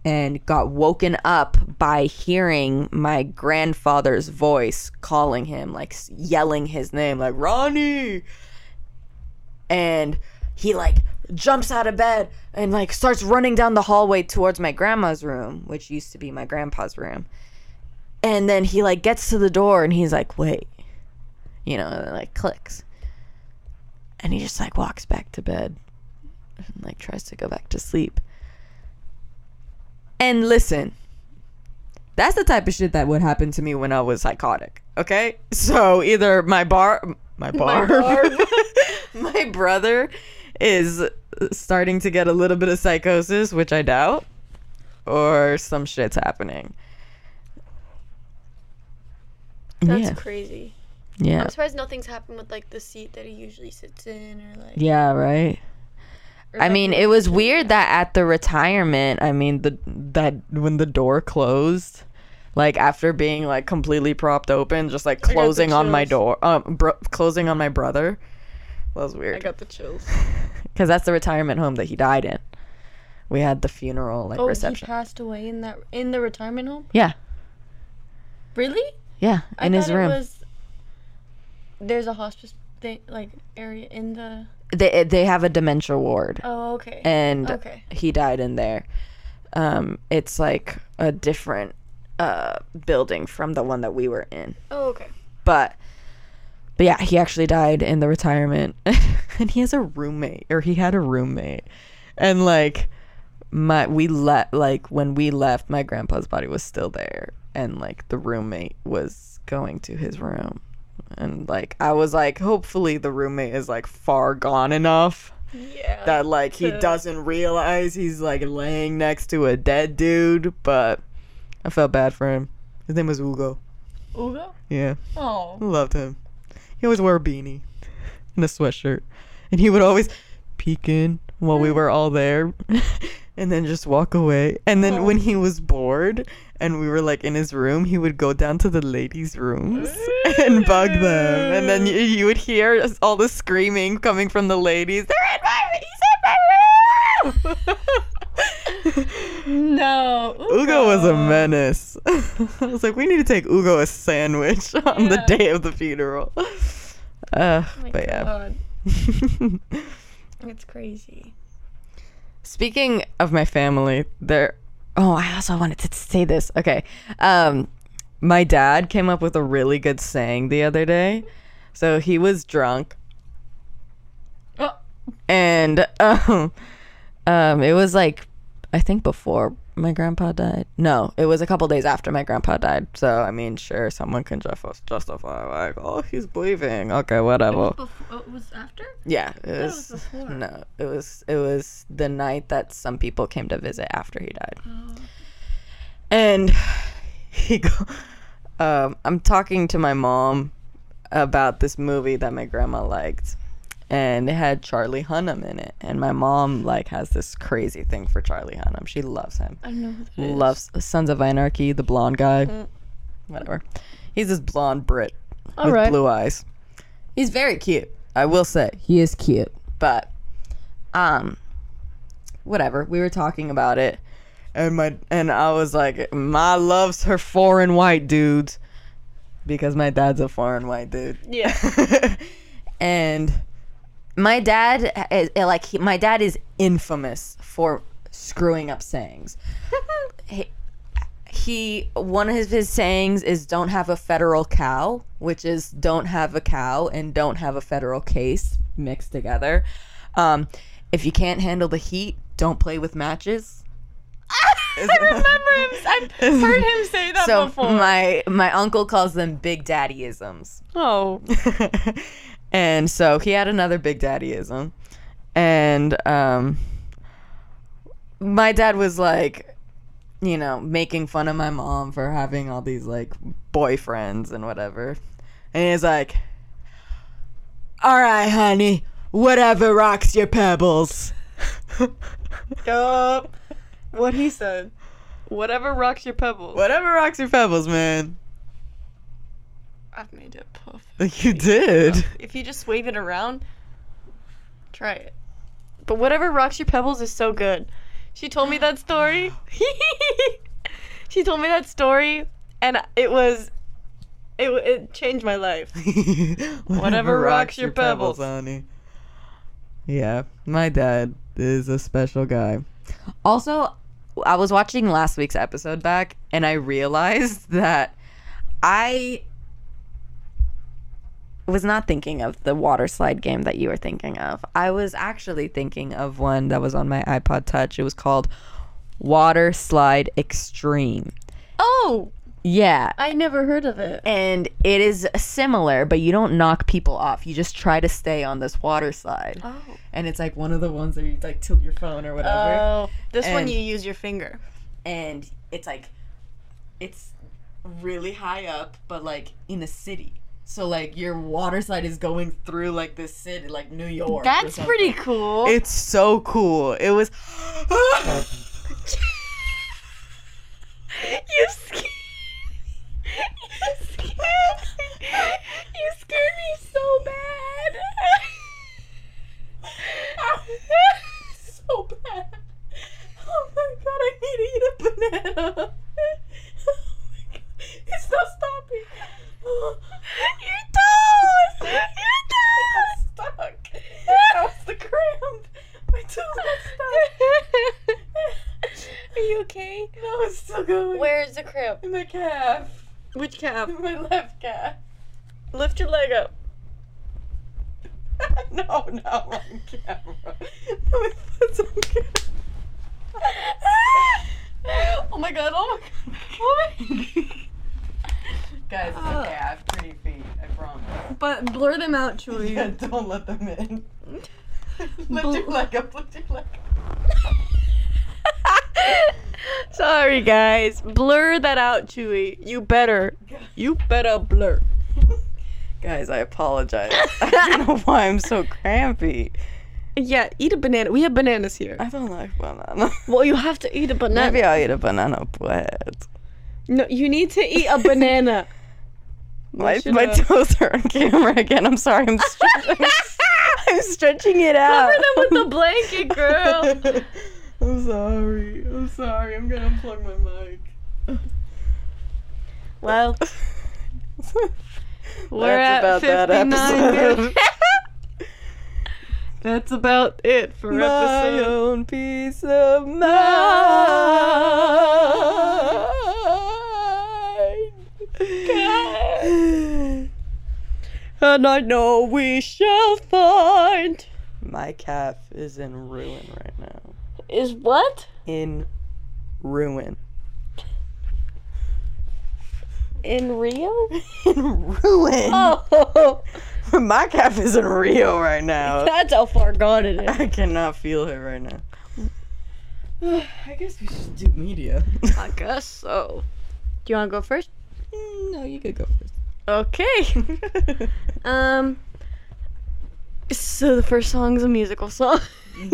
and got woken up by hearing my grandfather's voice calling him like yelling his name like Ronnie! And he like jumps out of bed and like starts running down the hallway towards my grandma's room which used to be my grandpa's room. And then he like gets to the door and he's like wait you know and like clicks. And he just like walks back to bed and like tries to go back to sleep and listen that's the type of shit that would happen to me when i was psychotic okay so either my bar my bar barb. my brother is starting to get a little bit of psychosis which i doubt or some shit's happening That's yeah crazy. yeah I'm surprised nothing's happened with like the seat that he usually sits in or like. yeah right I mean, it was weird that at the retirement, I mean, the that when the door closed, like after being like completely propped open, just like closing on my door, um, bro- closing on my brother, that was weird. I got the chills. Because that's the retirement home that he died in. We had the funeral like Oh, reception. he passed away in that in the retirement home. yeah, Really? yeah, in I his room. Was, there's a hospice thing like area in the. They they have a dementia ward, Oh, okay. and okay. he died in there. Um, it's like a different uh building from the one that we were in. Oh, okay. but but yeah he actually died in the retirement and he has a roommate or he had a roommate and like my we let like when we left my grandpa's body was still there and like the roommate was going to his room and like i was like hopefully the roommate is like far gone enough Yeah. that like he to- doesn't realize he's like laying next to a dead dude but i felt bad for him his name was ugo Ugo. yeah Oh. Loved him. He always wore a beanie and a sweatshirt. And he would always peek in while we were all there and then just walk away. And then when he was bored and we were like in his room, he would go down to the ladies' rooms and bug them. And then you, you would hear all the screaming coming from the ladies. They're in my, room. he's in my room! No. Ugo was a menace. I was like, we need to take Ugo a sandwich on the day of the funeral. Uh, Oh my but yeah, God. It's crazy. Speaking of my family, there. Oh, I also wanted to say this. Okay, um, my dad came up with a really good saying the other day. So he was drunk, Oh. and um, um, it was like I think before my grandpa died. No, it was a couple days after my grandpa died. So I mean, sure, someone can just justify like, oh, he's bleeding. Okay, whatever. Before, it was after? Yeah, it it was, was before. no, it was it was the night that some people came to visit after he died, Oh. and he go, um, I'm talking to my mom about this movie that my grandma liked, and it had Charlie Hunnam in it, and my mom like has this crazy thing for Charlie Hunnam. She loves him, I know who that is. loves Sons of Anarchy, the blonde guy, Mm. whatever. He's this blonde Brit All with right. blue eyes. He's very cute. I will say he is cute, but um, whatever. We were talking about it, and my and I was like, "My loves her foreign white dudes," because my dad's a foreign white dude. Yeah. and my dad is like he, my dad is infamous for screwing up sayings. he, he one of his, his sayings is don't have a federal cow, which is don't have a cow and don't have a federal case mixed together. Um, if you can't handle the heat, don't play with matches. I remember him. I've heard him say that so before. my my uncle calls them big daddyisms. oh. And so he had another big daddyism and um my dad was like you know making fun of my mom for having all these like boyfriends and whatever and he's like all right honey whatever rocks your pebbles Yup. What he said. Whatever rocks your pebbles. whatever rocks your pebbles man I've made it puff. You did If you just wave it around, try it. But whatever rocks your pebbles is so good. She told me that story. she told me that story, and it was, it it changed my life. Whatever, rocks your pebbles. honey. Yeah, my dad is a special guy. Also, I was watching last week's episode back and I realized that I was not thinking of the water slide game that you were thinking of. I was actually thinking of one that was on my iPod Touch. It was called Water Slide Extreme. Oh, Yeah, I never heard of it. and it is similar, but you don't knock people off. You just try to stay on this water slide. Oh. And it's like one of the ones where you like tilt your phone or whatever. Oh, this one you use your finger. and it's like it's really high up, but like in a city. So like your water slide is going through like this city, like New York. That's pretty cool. It's so cool. It was. you scared. You scared. You scared me so bad. so bad. Oh my god, I need to eat a banana. Oh my god. It's not stopping. Your toes. Your toes. stuck. That was the cramp. My toes got stuck. Are you okay? No, it's still going. Where's the cramp? In my calf. Which calf? In my left calf. Lift your leg up. no, no, on camera. No, my foot's on camera. oh my god! Oh my god! Oh my Guys, it's okay. I have pretty feet. I promise. But blur them out, Chuy. Yeah, don't let them in. lift your leg up. Lift your leg Sorry, guys. Blur that out, Chuy. You better. You better blur. Guys, I apologize. I don't know why I'm so crampy. Yeah, eat a banana. We have bananas here. I don't like banana. Well, you have to eat a banana. Maybe I'll eat a banana bread. No, you need to eat a banana. My, my toes are on camera again. I'm sorry. I'm stretching. I'm stretching it out. Cover them with the blanket, girl. I'm sorry. I'm sorry. I'm gonna unplug my mic. Well, we're That's at about that 59 episode. That's about it for My episode. own peace of mind. And I know we shall find. My calf is in ruin right now. Is what? In ruin. In Rio? In ruin. Oh, My calf is in Rio right now. that's how far gone it is. I cannot feel it right now. I guess we should do media. I guess so. Do you want to go first? Mm, no, you could go first. Okay. um. So the first song is a musical song.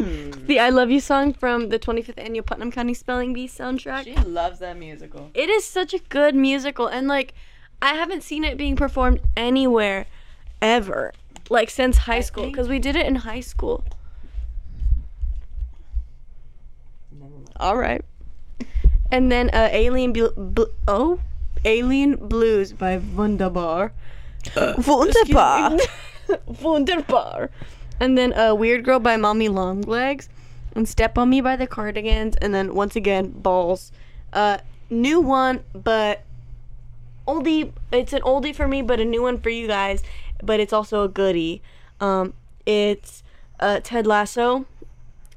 the "I Love You" song from the 25th annual Putnam County Spelling Bee soundtrack. she loves that musical. It is such a good musical, and like, I haven't seen it being performed anywhere, ever, like since high school, think- because we did it in high school. All right. And then uh, Alien Bl- Bl- oh, Alien Blues by Vundabar. Vundabar. Vundabar. And then uh, Weird Girl by Mommy Longlegs. And Step on Me by the Cardigans. And then once again, Balls. Uh, new one, but oldie. It's an oldie for me, but a new one for you guys. But it's also a goodie. Um, it's uh, Ted Lasso.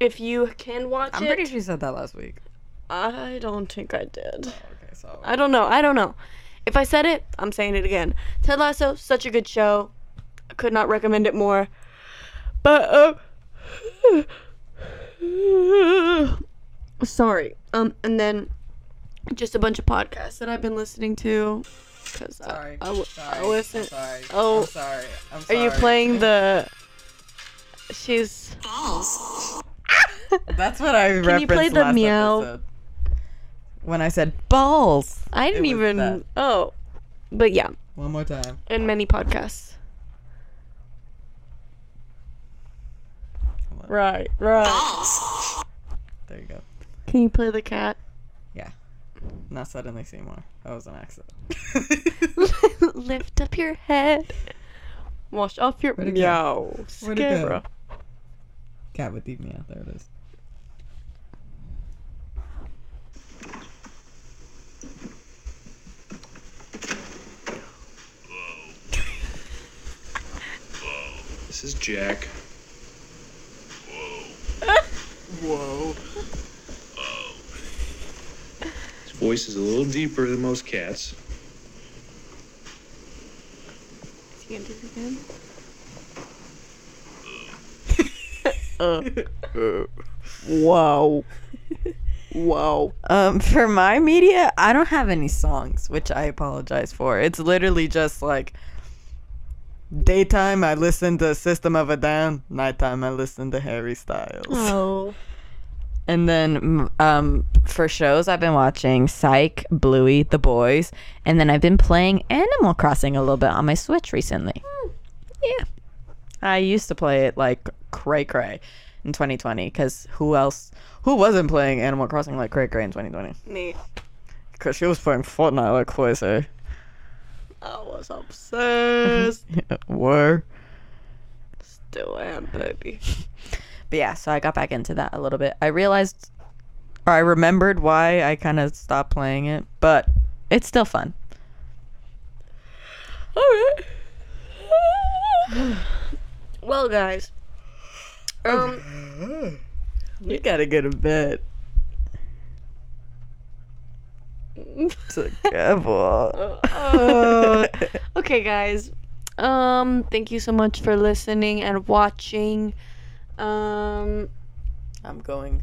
If you can watch I'm it, pretty sure you said that last week. I don't think I did. Okay, so I don't know. I don't know. If I said it, I'm saying it again. Ted Lasso, such a good show. I could not recommend it more. But uh sorry. Um and then just a bunch of podcasts that I've been listening to cuz sorry. I, I, w- sorry. I listen. I'm sorry. Oh. I'm sorry. I'm Are you playing the She's That's what I referenced Can you play the last meow? episode. When I said balls. I didn't even that. Oh. But yeah, One more time. in many podcasts. Come on. Right, right. There you go. Can you play the cat? Yeah. Not suddenly Seymour. That was an accident. Lift up your head. Wash off your Where'd it go? meow. Where'd it go? Scara. Cat with deep meow. There it is. This is Jack. Whoa. Whoa. His voice is a little deeper than most cats. Is he gonna do it again? uh, wow. Wow. Um, for my media, I don't have any songs, which I apologize for. It's literally just like daytime I listen to System of a Down, nighttime I listen to Harry Styles. Oh. And then mm, um, for shows, I've been watching Psych, Bluey, The Boys, and then I've been playing Animal Crossing a little bit on my Switch recently. Yeah. I used to play it like cray cray in 2020 because who else, who wasn't playing Animal Crossing like cray cray in 2020? Me. Because she was playing Fortnite like crazy. I was obsessed. Were. Still am, baby. But yeah, so I got back into that a little bit. I realized, or I remembered why I kind of stopped playing it, but it's still fun. Alright. well, guys. Um, You gotta go to bed. Together. uh, okay, guys. Um, thank you so much for listening and watching. Um, I'm going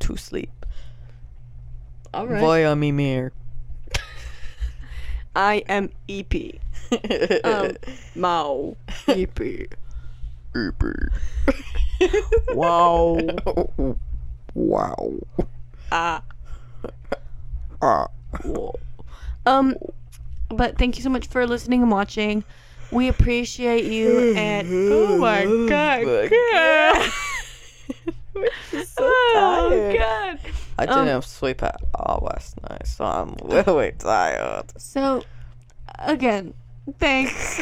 to sleep. all right. Voy a mi mir. I am EP. Um, Mao. EP. Wow. wow. Ah. Whoa. Um, but thank you so much for listening and watching. We appreciate you and oh my god, god. so oh tired. god. I Um, didn't sleep at all last night, so I'm really tired. So, again, thanks.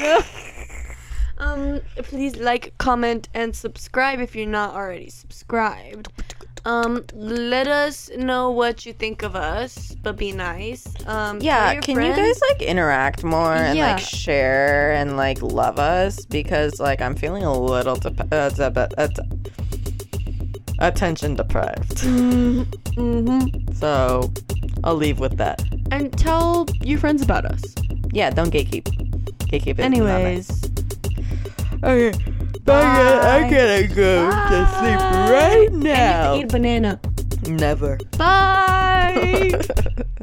Um, please like, comment, and subscribe if you're not already subscribed. Um, let us know what you think of us, but be nice. Um, Yeah, can friends. you guys like interact more and Yeah. like share and like love us because like I'm feeling a little dep- uh, dep- uh, attention deprived. Mm-hmm. So I'll leave with that. And tell your friends about us. Yeah, don't gatekeep. Gatekeep not Anyways, nice. Okay. I gotta go to sleep right now. you have to eat a banana. Never. Bye.